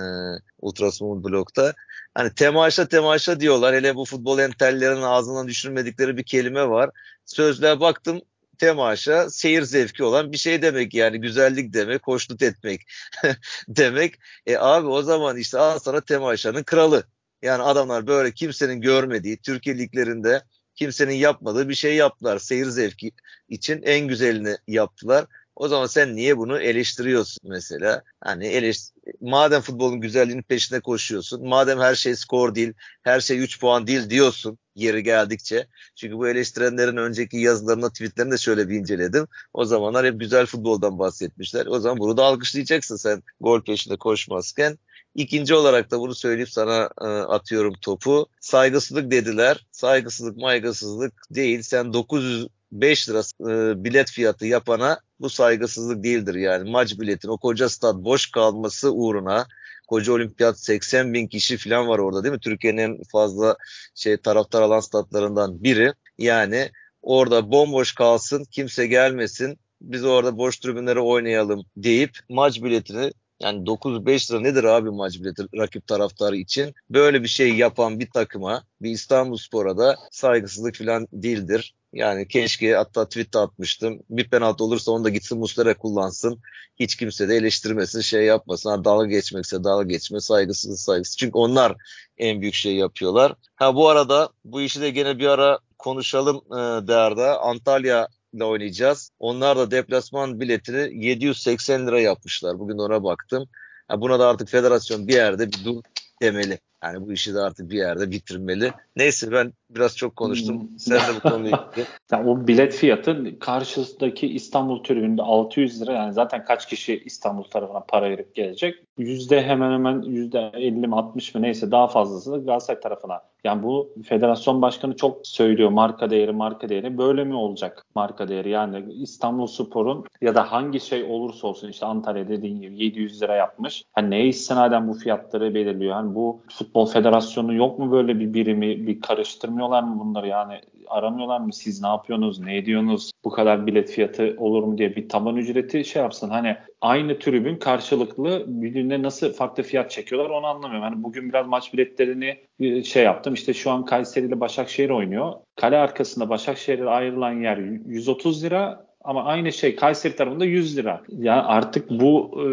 Ultrasmul Blog'da. Hani temaşa temaşa diyorlar. Hele bu futbol entellerin ağzından düşürmedikleri bir kelime var. Sözlüğe baktım temaşa seyir zevki olan bir şey demek yani güzellik demek, hoşnut etmek (laughs) demek. E abi o zaman işte al sana temaşanın kralı. Yani adamlar böyle kimsenin görmediği Türkiye liglerinde kimsenin yapmadığı bir şey yaptılar. Seyir zevki için en güzelini yaptılar. O zaman sen niye bunu eleştiriyorsun mesela? Hani eleştir madem futbolun güzelliğinin peşinde koşuyorsun, madem her şey skor değil, her şey 3 puan değil diyorsun yeri geldikçe. Çünkü bu eleştirenlerin önceki yazılarını, tweetlerini de şöyle bir inceledim. O zamanlar hep güzel futboldan bahsetmişler. O zaman bunu da alkışlayacaksın sen gol peşinde koşmazken. İkinci olarak da bunu söyleyip sana e, atıyorum topu. Saygısızlık dediler. Saygısızlık maygısızlık değil. Sen 900 5 lira e, bilet fiyatı yapana bu saygısızlık değildir yani. Maç biletin o koca stat boş kalması uğruna koca olimpiyat 80 bin kişi falan var orada değil mi? Türkiye'nin en fazla şey taraftar alan statlarından biri. Yani orada bomboş kalsın kimse gelmesin biz orada boş tribünlere oynayalım deyip maç biletini yani 905 lira nedir abi maç bileti rakip taraftarı için? Böyle bir şey yapan bir takıma, bir İstanbul Spor'a da saygısızlık falan değildir. Yani keşke hatta tweet'te atmıştım. Bir penaltı olursa onu da gitsin Muslera kullansın. Hiç kimse de eleştirmesin, şey yapmasın. Ha, dalga geçmekse dalga geçme, saygısız saygısız. Çünkü onlar en büyük şey yapıyorlar. Ha bu arada bu işi de gene bir ara konuşalım e, derdi. Antalya ile oynayacağız. Onlar da deplasman biletini 780 lira yapmışlar. Bugün ona baktım. Ha, buna da artık federasyon bir yerde bir dur demeli. Yani bu işi de artık bir yerde bitirmeli. Neyse ben biraz çok konuştum. Hmm. Sen de bu konuyu yani o bilet fiyatı karşısındaki İstanbul tribünde 600 lira yani zaten kaç kişi İstanbul tarafına para verip gelecek? Yüzde hemen hemen yüzde 50 mi 60 mı neyse daha fazlası da Galatasaray tarafına. Yani bu federasyon başkanı çok söylüyor marka değeri marka değeri. Böyle mi olacak marka değeri? Yani İstanbul Spor'un ya da hangi şey olursa olsun işte Antalya dediğin gibi 700 lira yapmış. Hani neye istinaden bu fiyatları belirliyor? Hani bu futbol federasyonu yok mu böyle bir birimi bir karıştırmıyorlar mı bunları? Yani aramıyorlar mı? Siz ne yapıyorsunuz? Ne ediyorsunuz? Bu kadar bilet fiyatı olur mu diye bir taban ücreti şey yapsın. Hani aynı tribün karşılıklı birbirine nasıl farklı fiyat çekiyorlar onu anlamıyorum. Hani bugün biraz maç biletlerini e, şey yaptım. İşte şu an Kayseri ile Başakşehir oynuyor. Kale arkasında Başakşehir'e ayrılan yer 130 lira ama aynı şey Kayseri tarafında 100 lira. Yani artık bu e,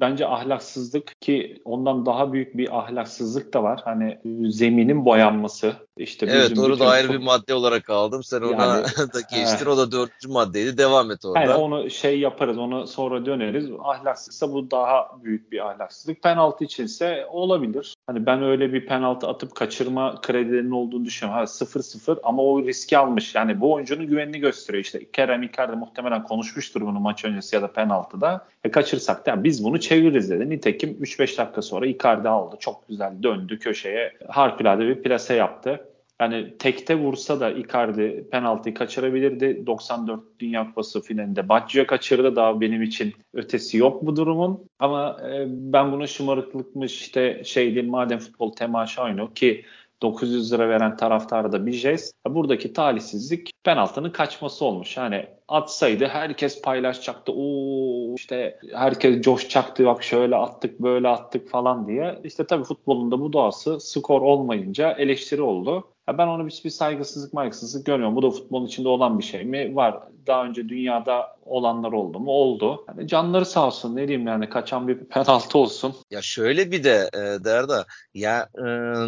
bence ahlaksızlık ki ondan daha büyük bir ahlaksızlık da var. Hani e, zeminin boyanması. İşte evet onu da ayrı bir madde olarak aldım. Sen ona yani, (laughs) da geçtin. o da dördüncü maddeydi. Devam et orada. Yani onu şey yaparız. Onu sonra döneriz. Ahlaksızsa bu daha büyük bir ahlaksızlık. Penaltı içinse olabilir. Hani ben öyle bir penaltı atıp kaçırma kredilerinin olduğunu düşünüyorum. Ha 0-0 ama o riski almış. Yani bu oyuncunun güvenini gösteriyor. İşte Kerem Icardi muhtemelen konuşmuştur bunu maç öncesi ya da penaltıda. E kaçırsak da biz bunu çeviririz dedi. Nitekim 3-5 dakika sonra Icardi aldı. Çok güzel döndü köşeye. Harikulade bir plase yaptı. Yani tekte vursa da Icardi penaltıyı kaçırabilirdi. 94 Dünya Kupası finalinde Baggio kaçırdı. Daha benim için ötesi yok bu durumun. Ama e, ben bunu şımarıklıkmış işte şey değil madem futbol temaşa oyunu ki 900 lira veren taraftar da bir jest. Buradaki talihsizlik penaltının kaçması olmuş. Yani atsaydı herkes paylaşacaktı. Oo işte herkes coşacaktı bak şöyle attık böyle attık falan diye. İşte tabii futbolun da bu doğası skor olmayınca eleştiri oldu. Ya ben onu bir, bir saygısızlık maygısızlık görüyorum. Bu da futbolun içinde olan bir şey mi? Var. Daha önce dünyada olanlar oldu mu? Oldu. Yani canları sağ olsun ne diyeyim yani kaçan bir (laughs) penaltı olsun. Ya şöyle bir de e, Derda ya e,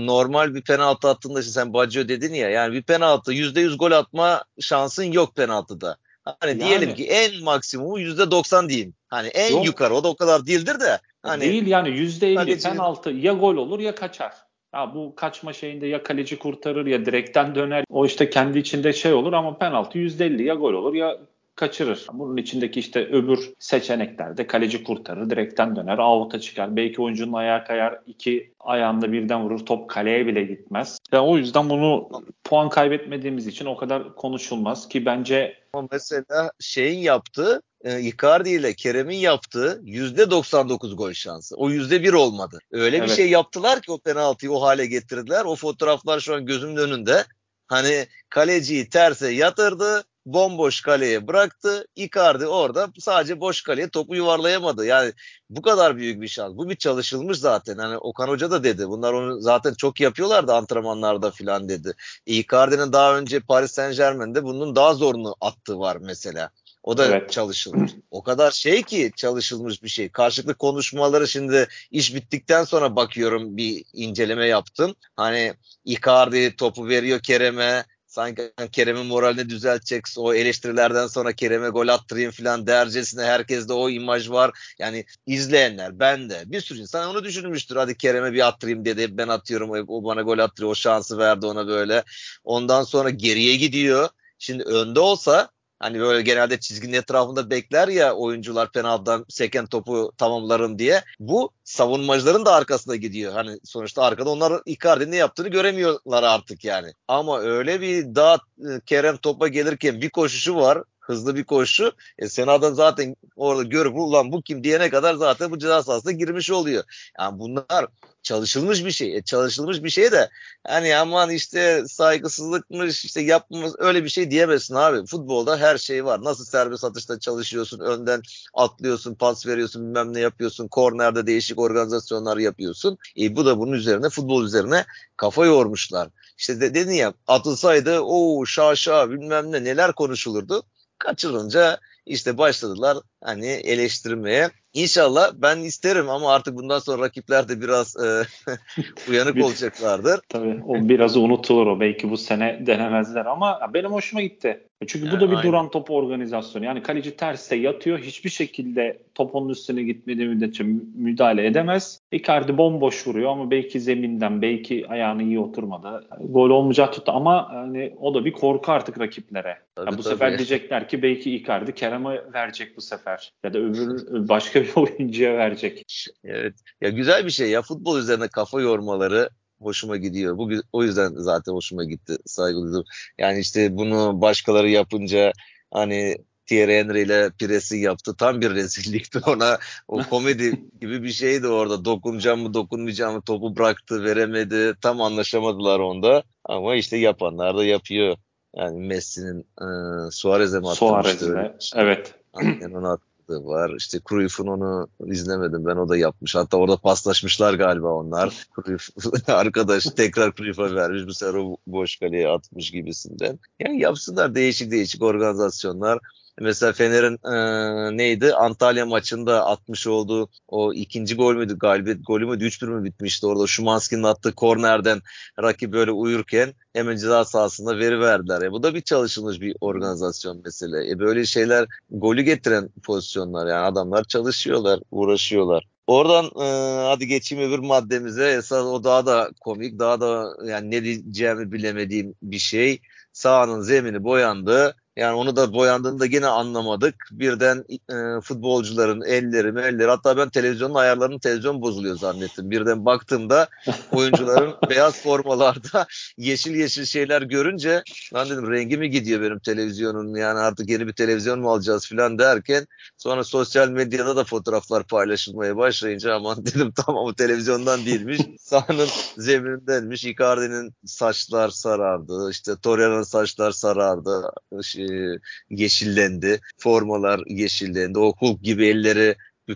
normal bir penaltı attığında işte sen Baggio dedin ya yani bir penaltı %100 gol atma şansın yok penaltıda. Hani yani, diyelim ki en maksimumu %90 diyeyim. Hani en yok. yukarı o da o kadar değildir de. Hani, Değil yani %50 penaltı ya gol olur ya kaçar. Ya bu kaçma şeyinde ya kaleci kurtarır ya direkten döner. O işte kendi içinde şey olur ama penaltı %50 ya gol olur ya kaçırır. Bunun içindeki işte öbür seçeneklerde kaleci kurtarır, direkten döner, out'a çıkar. Belki oyuncunun ayağı kayar, iki ayağında birden vurur, top kaleye bile gitmez. Ve o yüzden bunu puan kaybetmediğimiz için o kadar konuşulmaz ki bence ama mesela şeyin yaptığı e, Icardi ile Kerem'in yaptığı %99 gol şansı. O %1 olmadı. Öyle evet. bir şey yaptılar ki o penaltıyı o hale getirdiler. O fotoğraflar şu an gözümün önünde. Hani kaleciyi terse yatırdı bomboş kaleye bıraktı. Icardi orada sadece boş kaleye topu yuvarlayamadı. Yani bu kadar büyük bir şans. Bu bir çalışılmış zaten. Hani Okan Hoca da dedi. Bunlar onu zaten çok yapıyorlardı antrenmanlarda filan dedi. Icardi'nin daha önce Paris Saint Germain'de bunun daha zorunu attığı var mesela. O da evet. çalışılmış. O kadar şey ki çalışılmış bir şey. Karşılıklı konuşmaları şimdi iş bittikten sonra bakıyorum bir inceleme yaptım. Hani Icardi topu veriyor Kerem'e sanki Kerem'in moralini düzeltecek o eleştirilerden sonra Kerem'e gol attırayım falan dercesine herkeste o imaj var. Yani izleyenler ben de bir sürü insan onu düşünmüştür. Hadi Kerem'e bir attırayım dedi ben atıyorum o bana gol attırıyor o şansı verdi ona böyle. Ondan sonra geriye gidiyor. Şimdi önde olsa Hani böyle genelde çizginin etrafında bekler ya oyuncular penaltıdan seken topu tamamlarım diye. Bu savunmacıların da arkasında gidiyor. Hani sonuçta arkada onlar Icardi'nin ne yaptığını göremiyorlar artık yani. Ama öyle bir daha e, Kerem topa gelirken bir koşuşu var hızlı bir koşu. E, Sena'dan zaten orada görüp ulan bu kim diyene kadar zaten bu ceza sahasına girmiş oluyor. Yani bunlar çalışılmış bir şey. E, çalışılmış bir şey de hani aman işte saygısızlıkmış işte yapmamız öyle bir şey diyemezsin abi. Futbolda her şey var. Nasıl serbest atışta çalışıyorsun, önden atlıyorsun, pas veriyorsun, bilmem ne yapıyorsun, kornerde değişik organizasyonlar yapıyorsun. E, bu da bunun üzerine futbol üzerine kafa yormuşlar. İşte de, dedin ya atılsaydı o şaşa bilmem ne neler konuşulurdu kaçırınca işte başladılar hani eleştirmeye. İnşallah ben isterim ama artık bundan sonra rakipler de biraz e, (laughs) uyanık olacaklardır. Tabii o biraz unutulur o. Belki bu sene denemezler ama benim hoşuma gitti. Çünkü yani bu da bir aynen. duran top organizasyonu. Yani kaleci terste yatıyor. Hiçbir şekilde top onun üstüne gitmediği müddetçe müdahale edemez. Icardi bomboş vuruyor ama belki zeminden, belki ayağını iyi oturmadı. Gol olmayacak tuttu ama hani o da bir korku artık rakiplere. Tabii, ya bu tabii. sefer diyecekler ki belki Icardi Kerem'e verecek bu sefer. Ya da öbür başka bir (laughs) oyuncuya verecek. Evet. Ya güzel bir şey ya futbol üzerine kafa yormaları hoşuma gidiyor. Bu o yüzden zaten hoşuma gitti. Saygı duydum. Yani işte bunu başkaları yapınca hani Thierry Henry ile Pires'i yaptı. Tam bir rezillikti ona. O (laughs) komedi gibi bir şeydi orada. Dokunacağım mı dokunmayacağım mı topu bıraktı veremedi. Tam anlaşamadılar onda. Ama işte yapanlar da yapıyor. Yani Messi'nin e, Suarez'e mi? Suarez'e evet. Aynen onu at, yaptığı var. İşte Cruyff'un onu izlemedim ben o da yapmış. Hatta orada paslaşmışlar galiba onlar. (laughs) Cruyff (laughs) arkadaş tekrar Cruyff'a vermiş bu sefer o boş kaleye atmış gibisinden. Yani yapsınlar değişik değişik organizasyonlar. Mesela Fener'in e, neydi? Antalya maçında atmış olduğu o ikinci gol müydü? Galibiyet golü müydü? 3-1 mü bitmişti orada? Şumanski'nin attığı kornerden rakip böyle uyurken hemen ceza sahasında veri verdiler. E, bu da bir çalışılmış bir organizasyon mesela. E, böyle şeyler golü getiren pozisyonlar yani adamlar çalışıyorlar, uğraşıyorlar. Oradan e, hadi geçeyim öbür maddemize. Esas o daha da komik, daha da yani ne diyeceğimi bilemediğim bir şey. Sahanın zemini boyandı. Yani onu da boyandığını da yine anlamadık. Birden e, futbolcuların elleri elleri hatta ben televizyonun ayarlarının televizyon bozuluyor zannettim. Birden baktığımda oyuncuların (laughs) beyaz formalarda yeşil yeşil şeyler görünce ben dedim rengi mi gidiyor benim televizyonun yani artık yeni bir televizyon mu alacağız falan derken sonra sosyal medyada da fotoğraflar paylaşılmaya başlayınca aman dedim (laughs) tamam bu televizyondan değilmiş. Sahanın zeminindenmiş. Icardi'nin saçlar sarardı. işte Torreira'nın saçlar sarardı. Şey, yeşillendi. Formalar yeşillendi. O Hulk gibi elleri e,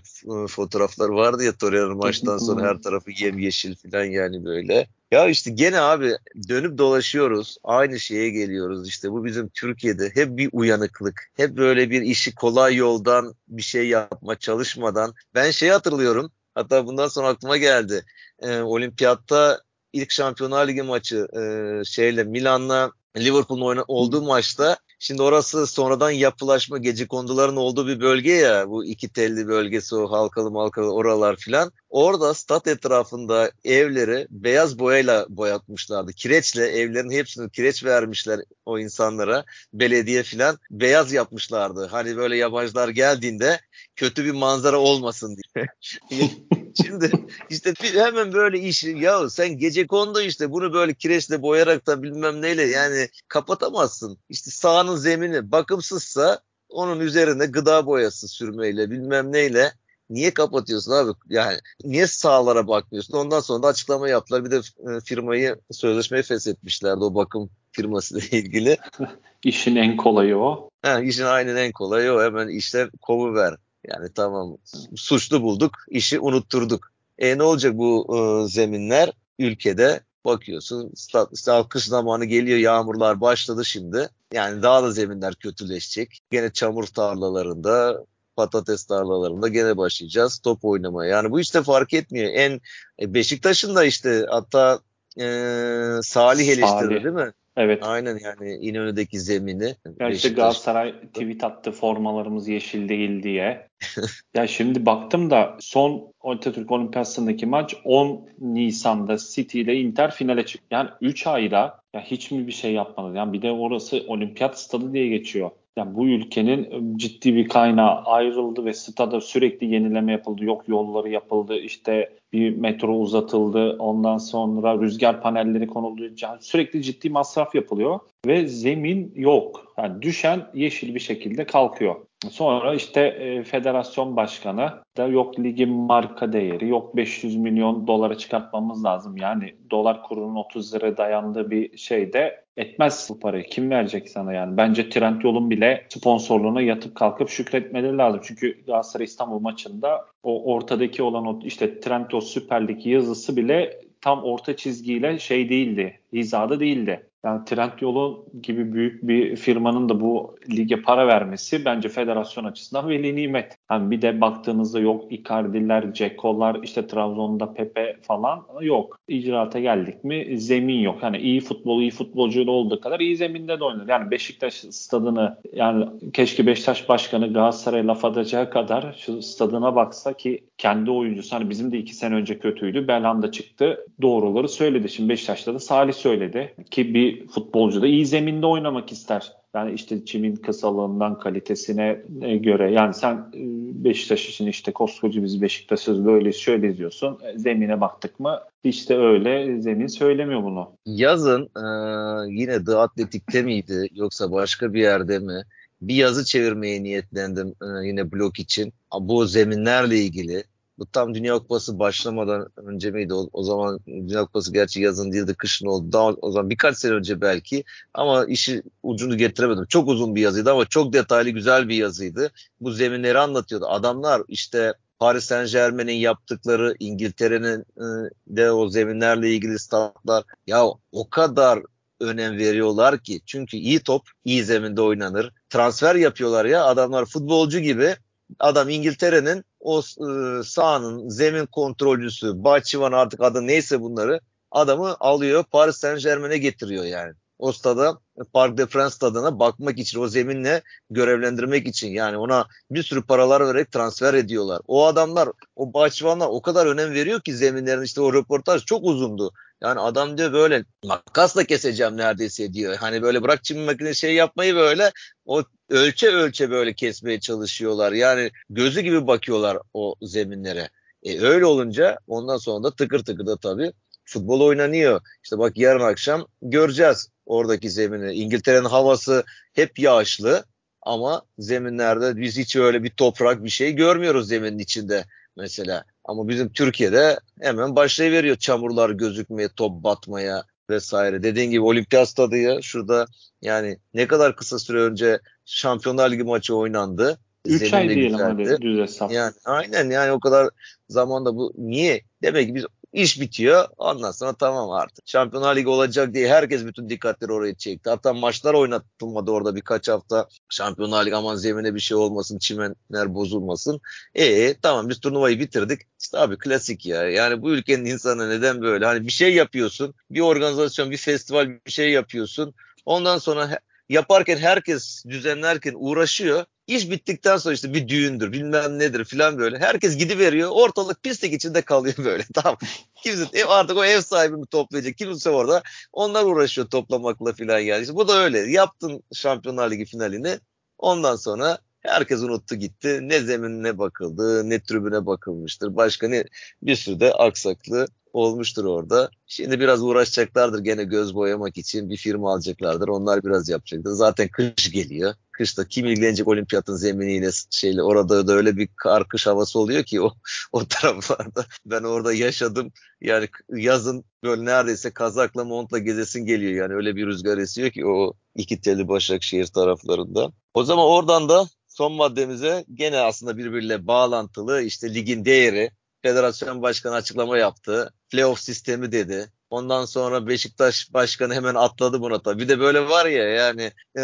fotoğraflar vardı ya Torreira maçtan sonra her tarafı yem yeşil falan yani böyle. Ya işte gene abi dönüp dolaşıyoruz. Aynı şeye geliyoruz işte. Bu bizim Türkiye'de hep bir uyanıklık. Hep böyle bir işi kolay yoldan bir şey yapma çalışmadan. Ben şey hatırlıyorum. Hatta bundan sonra aklıma geldi. Ee, olimpiyatta ilk Şampiyonlar Ligi maçı e, şeyle Milan'la Liverpool'un olduğu maçta Şimdi orası sonradan yapılaşma gece konduların olduğu bir bölge ya bu iki telli bölgesi o halkalı malkalı oralar filan. Orada stat etrafında evleri beyaz boyayla boyatmışlardı. Kireçle evlerin hepsini kireç vermişler o insanlara. Belediye filan beyaz yapmışlardı. Hani böyle yabancılar geldiğinde kötü bir manzara olmasın diye. (laughs) Şimdi işte hemen böyle iş ya sen gece kondu işte bunu böyle kireçle boyarak da bilmem neyle yani kapatamazsın. İşte sahanın zemini bakımsızsa onun üzerine gıda boyası sürmeyle bilmem neyle niye kapatıyorsun abi? Yani niye sahalara bakmıyorsun? Ondan sonra da açıklama yaptılar. Bir de e, firmayı sözleşmeyi feshetmişlerdi o bakım firmasıyla (laughs) ilgili. (laughs) İşin en kolayı o. Ha, işin aynen en kolayı o. Hemen işten kovu ver. Yani tamam suçlu bulduk, işi unutturduk. E ne olacak bu e, zeminler ülkede? Bakıyorsun işte kış zamanı geliyor yağmurlar başladı şimdi. Yani daha da zeminler kötüleşecek. Gene çamur tarlalarında patates tarlalarında gene başlayacağız top oynamaya. Yani bu işte fark etmiyor. En e, Beşiktaş'ın da işte hatta e, Salih eleştirdi değil mi? Evet. Aynen yani İnönü'deki zemini. Ya işte Galatasaray tweet attı formalarımız yeşil değil diye. (laughs) ya şimdi baktım da son Atatürk Olimpiyası'ndaki maç 10 Nisan'da City ile Inter finale çıktı. Yani 3 ayda ya hiç mi bir şey yapmadı? Yani bir de orası olimpiyat stadı diye geçiyor. Yani bu ülkenin ciddi bir kaynağı ayrıldı ve stada sürekli yenileme yapıldı. Yok yolları yapıldı, işte bir metro uzatıldı, ondan sonra rüzgar panelleri konuldu. Yani sürekli ciddi masraf yapılıyor ve zemin yok. Yani düşen yeşil bir şekilde kalkıyor. Sonra işte e, federasyon başkanı da yok ligin marka değeri, yok 500 milyon dolara çıkartmamız lazım. Yani dolar kurunun 30 lira dayandığı bir şeyde etmez bu parayı. Kim verecek sana yani? Bence Trend Yol'un bile sponsorluğuna yatıp kalkıp şükretmeleri lazım. Çünkü Galatasaray İstanbul maçında o ortadaki olan o işte Trend Yol Süper Lig yazısı bile tam orta çizgiyle şey değildi, hizada değildi. Yani Trendyol'un gibi büyük bir firmanın da bu lige para vermesi bence federasyon açısından veli nimet. Yani bir de baktığınızda yok Icardi'ler, Ceko'lar, işte Trabzon'da Pepe falan yok. İcraata geldik mi zemin yok. Yani iyi futbol, iyi futbolcu olduğu kadar iyi zeminde de oynar. Yani Beşiktaş stadını yani keşke Beşiktaş başkanı Galatasaray laf atacağı kadar şu stadına baksa ki kendi oyuncusu hani bizim de iki sene önce kötüydü. Belhanda çıktı. Doğruları söyledi. Şimdi Beşiktaş'ta da Salih söyledi ki bir futbolcu da iyi zeminde oynamak ister. Yani işte çimin kısalığından kalitesine e, göre yani sen e, Beşiktaş için işte koskoca biz Beşiktaş'ız böyle şöyle izliyorsun. E, zemine baktık mı işte öyle zemin söylemiyor bunu. Yazın e, yine The Atletik'te miydi yoksa başka bir yerde mi? Bir yazı çevirmeye niyetlendim e, yine blog için. Bu zeminlerle ilgili bu tam Dünya Kupası başlamadan önce miydi? O, o zaman Dünya Kupası gerçi yazın değildi kışın oldu. Daha o zaman birkaç sene önce belki ama işi ucunu getiremedim. Çok uzun bir yazıydı ama çok detaylı güzel bir yazıydı. Bu zeminleri anlatıyordu. Adamlar işte Paris Saint Germain'in yaptıkları İngiltere'nin e, de o zeminlerle ilgili statlar ya o kadar önem veriyorlar ki çünkü iyi top iyi zeminde oynanır. Transfer yapıyorlar ya adamlar futbolcu gibi adam İngiltere'nin o e, sahanın zemin kontrolcüsü, bahçıvan artık adı neyse bunları adamı alıyor Paris Saint Germain'e getiriyor yani. O stada Parc de France stadına bakmak için o zeminle görevlendirmek için yani ona bir sürü paralar vererek transfer ediyorlar. O adamlar o bahçıvanlar o kadar önem veriyor ki zeminlerin işte o röportaj çok uzundu. Yani adam diyor böyle makasla keseceğim neredeyse diyor. Hani böyle bırak çim makine şey yapmayı böyle o ölçe ölçe böyle kesmeye çalışıyorlar. Yani gözü gibi bakıyorlar o zeminlere. E öyle olunca ondan sonra da tıkır tıkır da tabii futbol oynanıyor. İşte bak yarın akşam göreceğiz oradaki zemini. İngiltere'nin havası hep yağışlı ama zeminlerde biz hiç öyle bir toprak bir şey görmüyoruz zeminin içinde mesela. Ama bizim Türkiye'de hemen başlayıveriyor çamurlar gözükmeye, top batmaya vesaire. Dediğin gibi olimpiyat stadı ya şurada yani ne kadar kısa süre önce Şampiyonlar Ligi maçı oynandı. 3 ay diyelim hadi düz hesap. Yani aynen yani o kadar zamanda bu niye? Demek ki biz İş bitiyor. Ondan sonra tamam artık. Şampiyonlar Ligi olacak diye herkes bütün dikkatleri oraya çekti. Hatta maçlar oynatılmadı orada birkaç hafta. Şampiyonlar Ligi aman zemine bir şey olmasın, çimenler bozulmasın. E tamam biz turnuvayı bitirdik. İşte abi klasik ya. Yani bu ülkenin insanı neden böyle? Hani bir şey yapıyorsun. Bir organizasyon, bir festival bir şey yapıyorsun. Ondan sonra yaparken herkes düzenlerken uğraşıyor. İş bittikten sonra işte bir düğündür bilmem nedir filan böyle. Herkes gidiveriyor. Ortalık pislik içinde kalıyor (laughs) böyle. Tamam. Kimse ev, artık o ev sahibi mi toplayacak? Kimse orada. Onlar uğraşıyor toplamakla filan yani. İşte bu da öyle. Yaptın Şampiyonlar Ligi finalini. Ondan sonra herkes unuttu gitti. Ne zeminine bakıldı, ne tribüne bakılmıştır. Başka ne bir sürü de aksaklı olmuştur orada. Şimdi biraz uğraşacaklardır gene göz boyamak için bir firma alacaklardır. Onlar biraz yapacaktır. Zaten kış geliyor. Kışta kim ilgilenecek olimpiyatın zeminiyle şeyle orada da öyle bir kar kış havası oluyor ki o o taraflarda. Ben orada yaşadım. Yani yazın böyle neredeyse kazakla montla gezesin geliyor yani öyle bir rüzgar esiyor ki o iki teli Başakşehir taraflarında. O zaman oradan da son maddemize gene aslında birbiriyle bağlantılı işte ligin değeri, federasyon başkanı açıklama yaptı. Playoff sistemi dedi. Ondan sonra Beşiktaş başkanı hemen atladı buna tabii. Bir de böyle var ya yani e,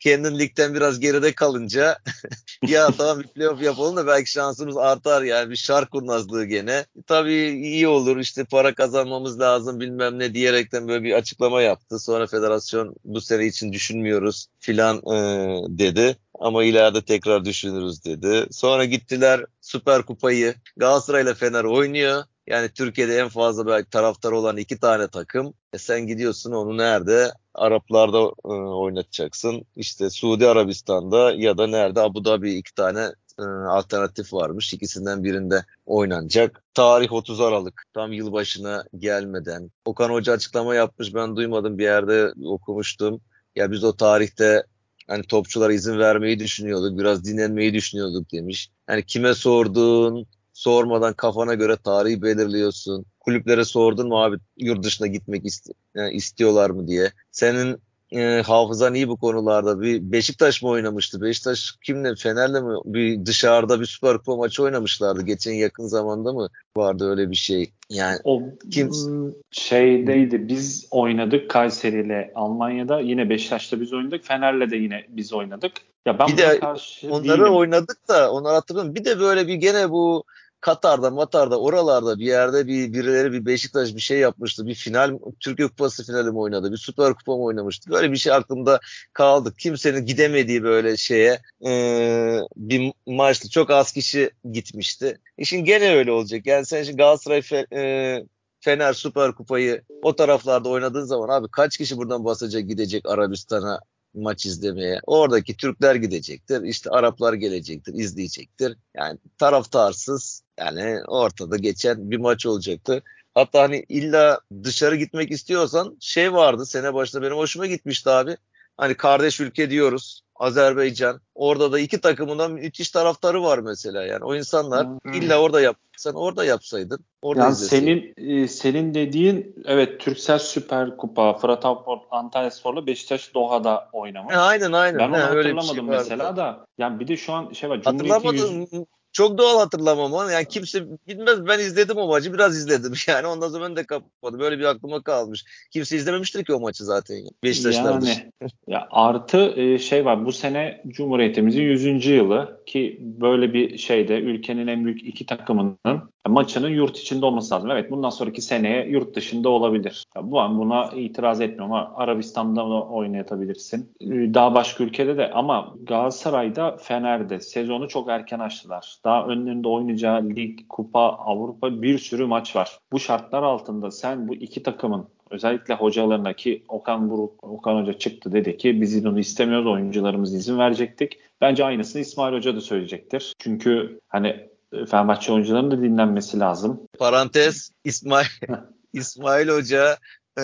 kendin ligden biraz geride kalınca (laughs) ya tamam bir playoff yapalım da belki şansımız artar yani bir şark kurnazlığı gene. Tabii iyi olur işte para kazanmamız lazım bilmem ne diyerekten böyle bir açıklama yaptı. Sonra federasyon bu sene için düşünmüyoruz filan e, dedi ama ileride tekrar düşünürüz dedi. Sonra gittiler Süper Kupayı Galatasaray ile Fener oynuyor. Yani Türkiye'de en fazla belki taraftar olan iki tane takım. E sen gidiyorsun onu nerede? Araplarda e, oynatacaksın. İşte Suudi Arabistan'da ya da nerede? Abu Dhabi iki tane e, alternatif varmış. İkisinden birinde oynanacak. Tarih 30 Aralık. Tam yılbaşına gelmeden. Okan Hoca açıklama yapmış. Ben duymadım bir yerde okumuştum. Ya biz o tarihte hani topçulara izin vermeyi düşünüyorduk. Biraz dinlenmeyi düşünüyorduk demiş. Yani kime sordun, sormadan kafana göre tarihi belirliyorsun. Kulüplere sordun mu abi yurt dışına gitmek ist yani istiyorlar mı diye. Senin e, hafızan iyi bu konularda. Bir Beşiktaş mı oynamıştı? Beşiktaş kimle? Fener'le mi? Bir dışarıda bir Süper Kupa maçı oynamışlardı. Geçen yakın zamanda mı vardı öyle bir şey? Yani o kim şeydeydi. Biz oynadık Kayseri ile Almanya'da. Yine Beşiktaş'ta biz oynadık. Fener'le de yine biz oynadık. Ya ben bir de onları değilim. oynadık da onları hatırlıyorum. Bir de böyle bir gene bu Katar'da, Matar'da, oralarda bir yerde bir birileri bir Beşiktaş bir şey yapmıştı. Bir final, Türkiye Kupası finali mi oynadı? Bir Süper Kupa mı oynamıştı? Böyle bir şey aklımda kaldı. Kimsenin gidemediği böyle şeye e, bir maçtı. Çok az kişi gitmişti. İşin gene öyle olacak. Yani sen şimdi Galatasaray fe, e, Fener Süper Kupayı o taraflarda oynadığın zaman abi kaç kişi buradan basacak gidecek Arabistan'a maç izlemeye. Oradaki Türkler gidecektir. İşte Araplar gelecektir, izleyecektir. Yani taraftarsız yani ortada geçen bir maç olacaktı. Hatta hani illa dışarı gitmek istiyorsan şey vardı sene başında benim hoşuma gitmişti abi. Hani kardeş ülke diyoruz. Azerbaycan. Orada da iki takımından müthiş taraftarı var mesela yani. O insanlar hmm. illa orada yap sen orada yapsaydın. Orada yani senin e, senin dediğin evet Türksel Süper Kupa Fırat Avport Antalya Spor'la Beşiktaş Doha'da oynamış. E, aynen aynen. Ben onu He, şey hatırlamadım şey mesela da. Yani bir de şu an şey var. Hatırlamadın yüz... Çok doğal hatırlamam onu. Yani kimse bilmez ben izledim o maçı biraz izledim. (laughs) Yani ondan sonra ben de kapadım. Böyle bir aklıma kalmış. Kimse izlememiştir ki o maçı zaten. Beşiktaşlar yani, (laughs) ya artı e, şey var bu sene Cumhuriyetimizin 100. yılı ki böyle bir şeyde ülkenin en büyük iki takımının maçının yurt içinde olması lazım. Evet bundan sonraki seneye yurt dışında olabilir. Bu an buna itiraz etmiyorum ama Arabistan'da oynayabilirsin. Ee, daha başka ülkede de ama Galatasaray'da Fener'de sezonu çok erken açtılar. Daha önlerinde oynayacağı lig, kupa, Avrupa bir sürü maç var. Bu şartlar altında sen bu iki takımın özellikle hocalarına ki Okan Buruk, Okan Hoca çıktı dedi ki biz bunu istemiyoruz oyuncularımız izin verecektik. Bence aynısını İsmail Hoca da söyleyecektir. Çünkü hani Fenerbahçe oyuncularının da dinlenmesi lazım. Parantez (laughs) İsmail İsmail Hoca e,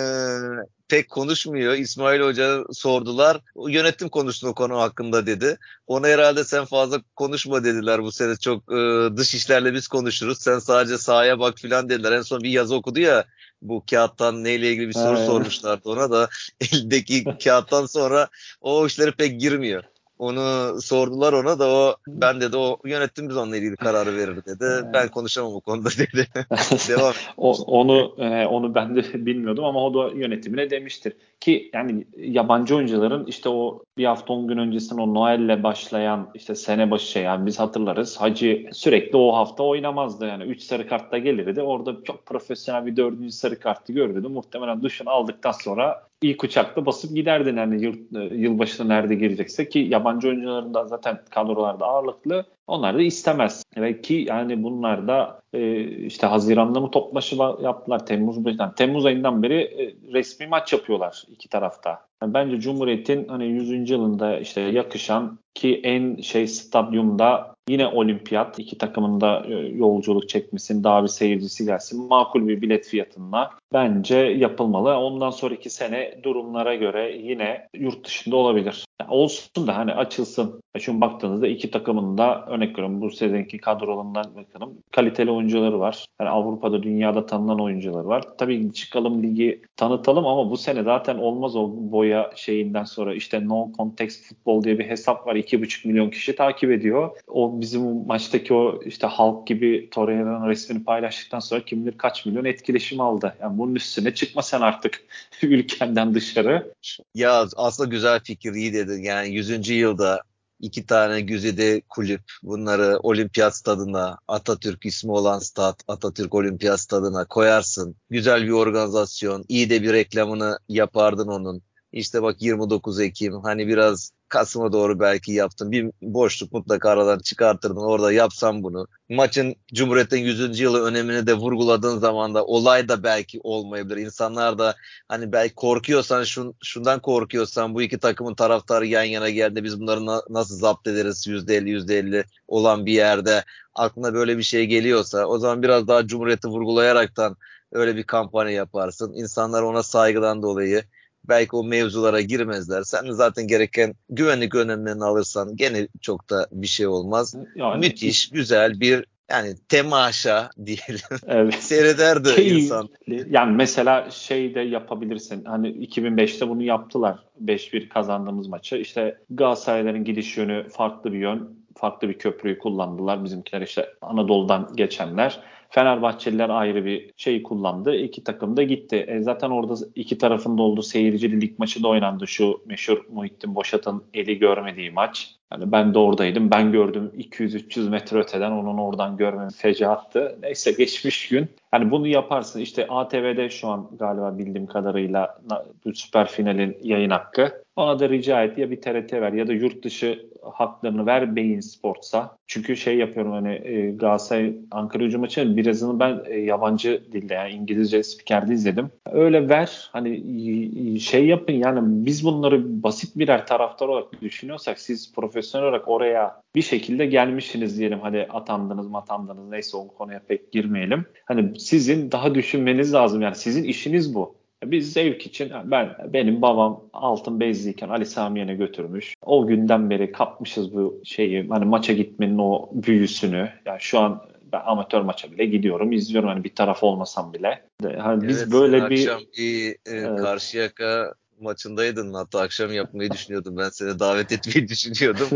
pek konuşmuyor. İsmail Hoca sordular. Yönetim konuştu o konu hakkında dedi. Ona herhalde sen fazla konuşma dediler bu sene. Çok e, dış işlerle biz konuşuruz. Sen sadece sahaya bak filan dediler. En son bir yazı okudu ya bu kağıttan neyle ilgili bir soru evet. sormuşlardı ona da (laughs) eldeki kağıttan sonra o işlere pek girmiyor. Onu sordular ona da o ben dedi o yönetim biz onunla ilgili kararı verir dedi. ben konuşamam o konuda dedi. (laughs) Devam. o, onu e, onu ben de bilmiyordum ama o da yönetimine demiştir. Ki yani yabancı oyuncuların işte o bir hafta 10 gün öncesinde o Noel'le başlayan işte sene başı şey yani biz hatırlarız. Hacı sürekli o hafta oynamazdı yani 3 sarı kartta gelirdi. Orada çok profesyonel bir 4. sarı kartı gördü. Muhtemelen duşunu aldıktan sonra ilk uçakta basıp giderdin hani yıl, e, yılbaşına nerede girecekse ki yabancı oyuncuların da zaten kadrolarda ağırlıklı onlar da istemez. Ve ki yani bunlar da e, işte Haziran'da mı toplaşı yaptılar Temmuz başından. Temmuz ayından beri e, resmi maç yapıyorlar iki tarafta. Yani bence Cumhuriyet'in hani 100. yılında işte yakışan ki en şey stadyumda yine olimpiyat iki takımın da e, yolculuk çekmesin daha bir seyircisi gelsin makul bir bilet fiyatına bence yapılmalı. Ondan sonraki sene durumlara göre yine yurt dışında olabilir. Olsun da hani açılsın. Şimdi baktığınızda iki takımın da örnek veriyorum bu sezonki kadrolarından bakalım. Kaliteli oyuncuları var. Yani Avrupa'da dünyada tanınan oyuncuları var. Tabii çıkalım ligi tanıtalım ama bu sene zaten olmaz o boya şeyinden sonra işte no context futbol diye bir hesap var. 2,5 milyon kişi takip ediyor. O bizim maçtaki o işte halk gibi Torreira'nın resmini paylaştıktan sonra kim bilir kaç milyon etkileşim aldı. Yani bunun üstüne çıkma sen artık (laughs) ülkenden dışarı. Ya aslında güzel fikir iyi dedin. Yani 100. yılda iki tane güzide kulüp bunları olimpiyat stadına Atatürk ismi olan stat Atatürk olimpiyat stadına koyarsın. Güzel bir organizasyon iyi de bir reklamını yapardın onun. İşte bak 29 Ekim hani biraz Kasım'a doğru belki yaptım. Bir boşluk mutlaka aradan çıkartırdın. Orada yapsam bunu. Maçın Cumhuriyet'in 100. yılı önemini de vurguladığın zaman da olay da belki olmayabilir. İnsanlar da hani belki korkuyorsan şun, şundan korkuyorsan bu iki takımın taraftarı yan yana geldi. Biz bunları na, nasıl zapt ederiz %50 %50 olan bir yerde aklına böyle bir şey geliyorsa o zaman biraz daha Cumhuriyet'i vurgulayaraktan öyle bir kampanya yaparsın. İnsanlar ona saygıdan dolayı belki o mevzulara girmezler. Sen de zaten gereken güvenlik önlemlerini alırsan gene çok da bir şey olmaz. Yani, Müthiş, güzel bir yani temaşa diyelim. (laughs) Evet. Seyrederdi şey, insan. Yani mesela şey de yapabilirsin. Hani 2005'te bunu yaptılar. 5-1 kazandığımız maçı. İşte Galatasaray'ların gidiş yönü farklı bir yön. Farklı bir köprüyü kullandılar. Bizimkiler işte Anadolu'dan geçenler Fenerbahçeliler ayrı bir şey kullandı. İki takım da gitti. E zaten orada iki tarafında oldu. Seyircili lig maçı da oynandı. Şu meşhur Muhittin Boşat'ın eli görmediği maç. Yani ben de oradaydım. Ben gördüm 200-300 metre öteden onun oradan görmem fecaattı. Neyse geçmiş gün. Yani bunu yaparsın. İşte ATV'de şu an galiba bildiğim kadarıyla bu süper finalin yayın hakkı. Ona da rica et ya bir TRT ver ya da yurt dışı haklarını ver Beyin Sports'a. Çünkü şey yapıyorum hani e, Galatasaray Ankara gücü maçı birazını ben e, yabancı dilde yani İngilizce spikerde izledim. Öyle ver hani şey yapın yani biz bunları basit birer taraftar olarak düşünüyorsak siz profesyonel olarak oraya bir şekilde gelmişsiniz diyelim hadi atandınız matandınız neyse o konuya pek girmeyelim. Hani sizin daha düşünmeniz lazım yani sizin işiniz bu. Biz zevk için ben benim babam altın bezliyken Ali Samiyen'e götürmüş. O günden beri kapmışız bu şeyi hani maça gitmenin o büyüsünü. Yani şu an ben amatör maça bile gidiyorum, izliyorum hani bir taraf olmasam bile. Hani biz evet, böyle bir akşam bir e, evet. Karşıyaka maçındaydın. Hatta akşam yapmayı düşünüyordum. Ben seni davet etmeyi (laughs) düşünüyordum.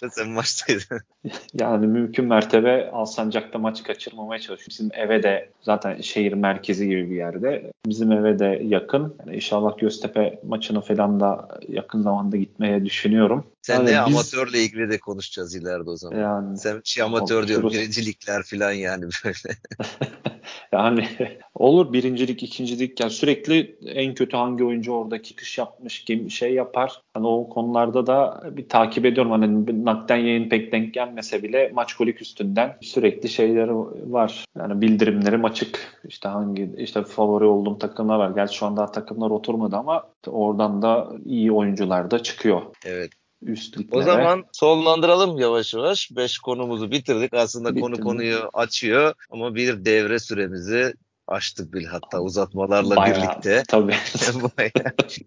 (laughs) Sen maçtaydın. (laughs) Yani mümkün mertebe Alsancak'ta maç kaçırmamaya çalışıyorum. Bizim eve de zaten şehir merkezi gibi bir yerde. Bizim eve de yakın. Yani inşallah Göztepe maçını falan da yakın zamanda gitmeye düşünüyorum. Sen yani biz... amatörle ilgili de konuşacağız ileride o zaman. Yani, Sen şey amatör diyorum birincilikler falan yani (laughs) böyle. (laughs) yani olur birincilik, ikincilik yani sürekli en kötü hangi oyuncu orada çıkış yapmış gibi şey yapar. Hani o konularda da bir takip ediyorum. Hani nakden yayın pek denk gelmese bile maç kolik üstünden sürekli şeyleri var. Yani bildirimlerim açık. İşte hangi işte favori olduğum takımlar var. Gerçi şu anda takımlar oturmadı ama oradan da iyi oyuncular da çıkıyor. Evet üstlüklere. O zaman sonlandıralım yavaş yavaş. Beş konumuzu bitirdik. Aslında Bitti konu mi? konuyu açıyor ama bir devre süremizi açtık bil hatta uzatmalarla Bayağı, birlikte. Tabii.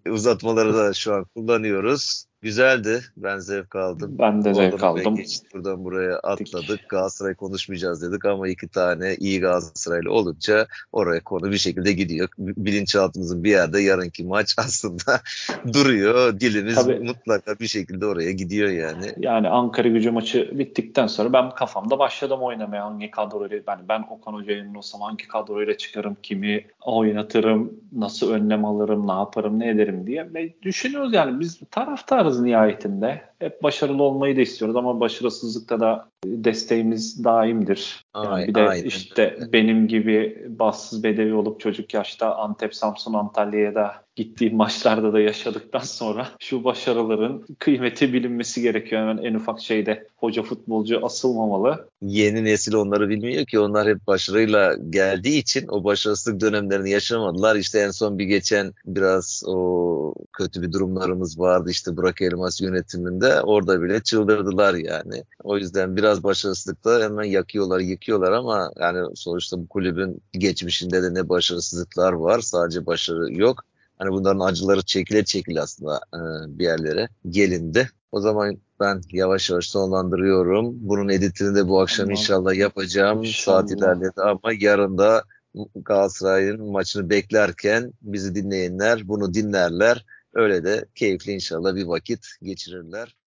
(laughs) uzatmaları da şu an kullanıyoruz. Güzeldi. Ben zevk aldım. Ben de zevk aldım. Geçtik, buradan buraya atladık. Galatasaray konuşmayacağız dedik ama iki tane iyi Galatasaraylı olunca oraya konu bir şekilde gidiyor. Bilinçaltımızın bir yerde yarınki maç (laughs) aslında duruyor. Dilimiz Tabii. mutlaka bir şekilde oraya gidiyor yani. Yani Ankara gücü maçı bittikten sonra ben kafamda başladım oynamaya. Hangi kadroyla ben, ben Okan Hoca'nın olsam hangi kadroyla çıkarım, kimi oynatırım, nasıl önlem alırım, ne yaparım, ne ederim diye. Ve düşünüyoruz yani biz taraftarız nihayetinde. Hep başarılı olmayı da istiyoruz ama başarısızlıkta da desteğimiz daimdir. Yani Ay, bir de aynen. işte benim gibi bassız bedevi olup çocuk yaşta Antep, Samsun, Antalya'ya da gittiğim maçlarda da yaşadıktan sonra şu başarıların kıymeti bilinmesi gerekiyor. Hemen en ufak şeyde hoca futbolcu asılmamalı. Yeni nesil onları bilmiyor ki onlar hep başarıyla geldiği için o başarısızlık dönemlerini yaşamadılar. İşte en son bir geçen biraz o kötü bir durumlarımız vardı işte Burak Elmas yönetiminde. Orada bile çıldırdılar yani. O yüzden biraz başarısızlıkta hemen yakıyorlar, yıkıyorlar ama yani sonuçta bu kulübün geçmişinde de ne başarısızlıklar var sadece başarı yok. Hani bunların acıları çekile çekile aslında e, bir yerlere gelindi. O zaman ben yavaş yavaş sonlandırıyorum. Bunun editini de bu akşam tamam. inşallah yapacağım. İnşallah. Saat ilerledi ama yarın da Galatasaray'ın maçını beklerken bizi dinleyenler bunu dinlerler. Öyle de keyifli inşallah bir vakit geçirirler.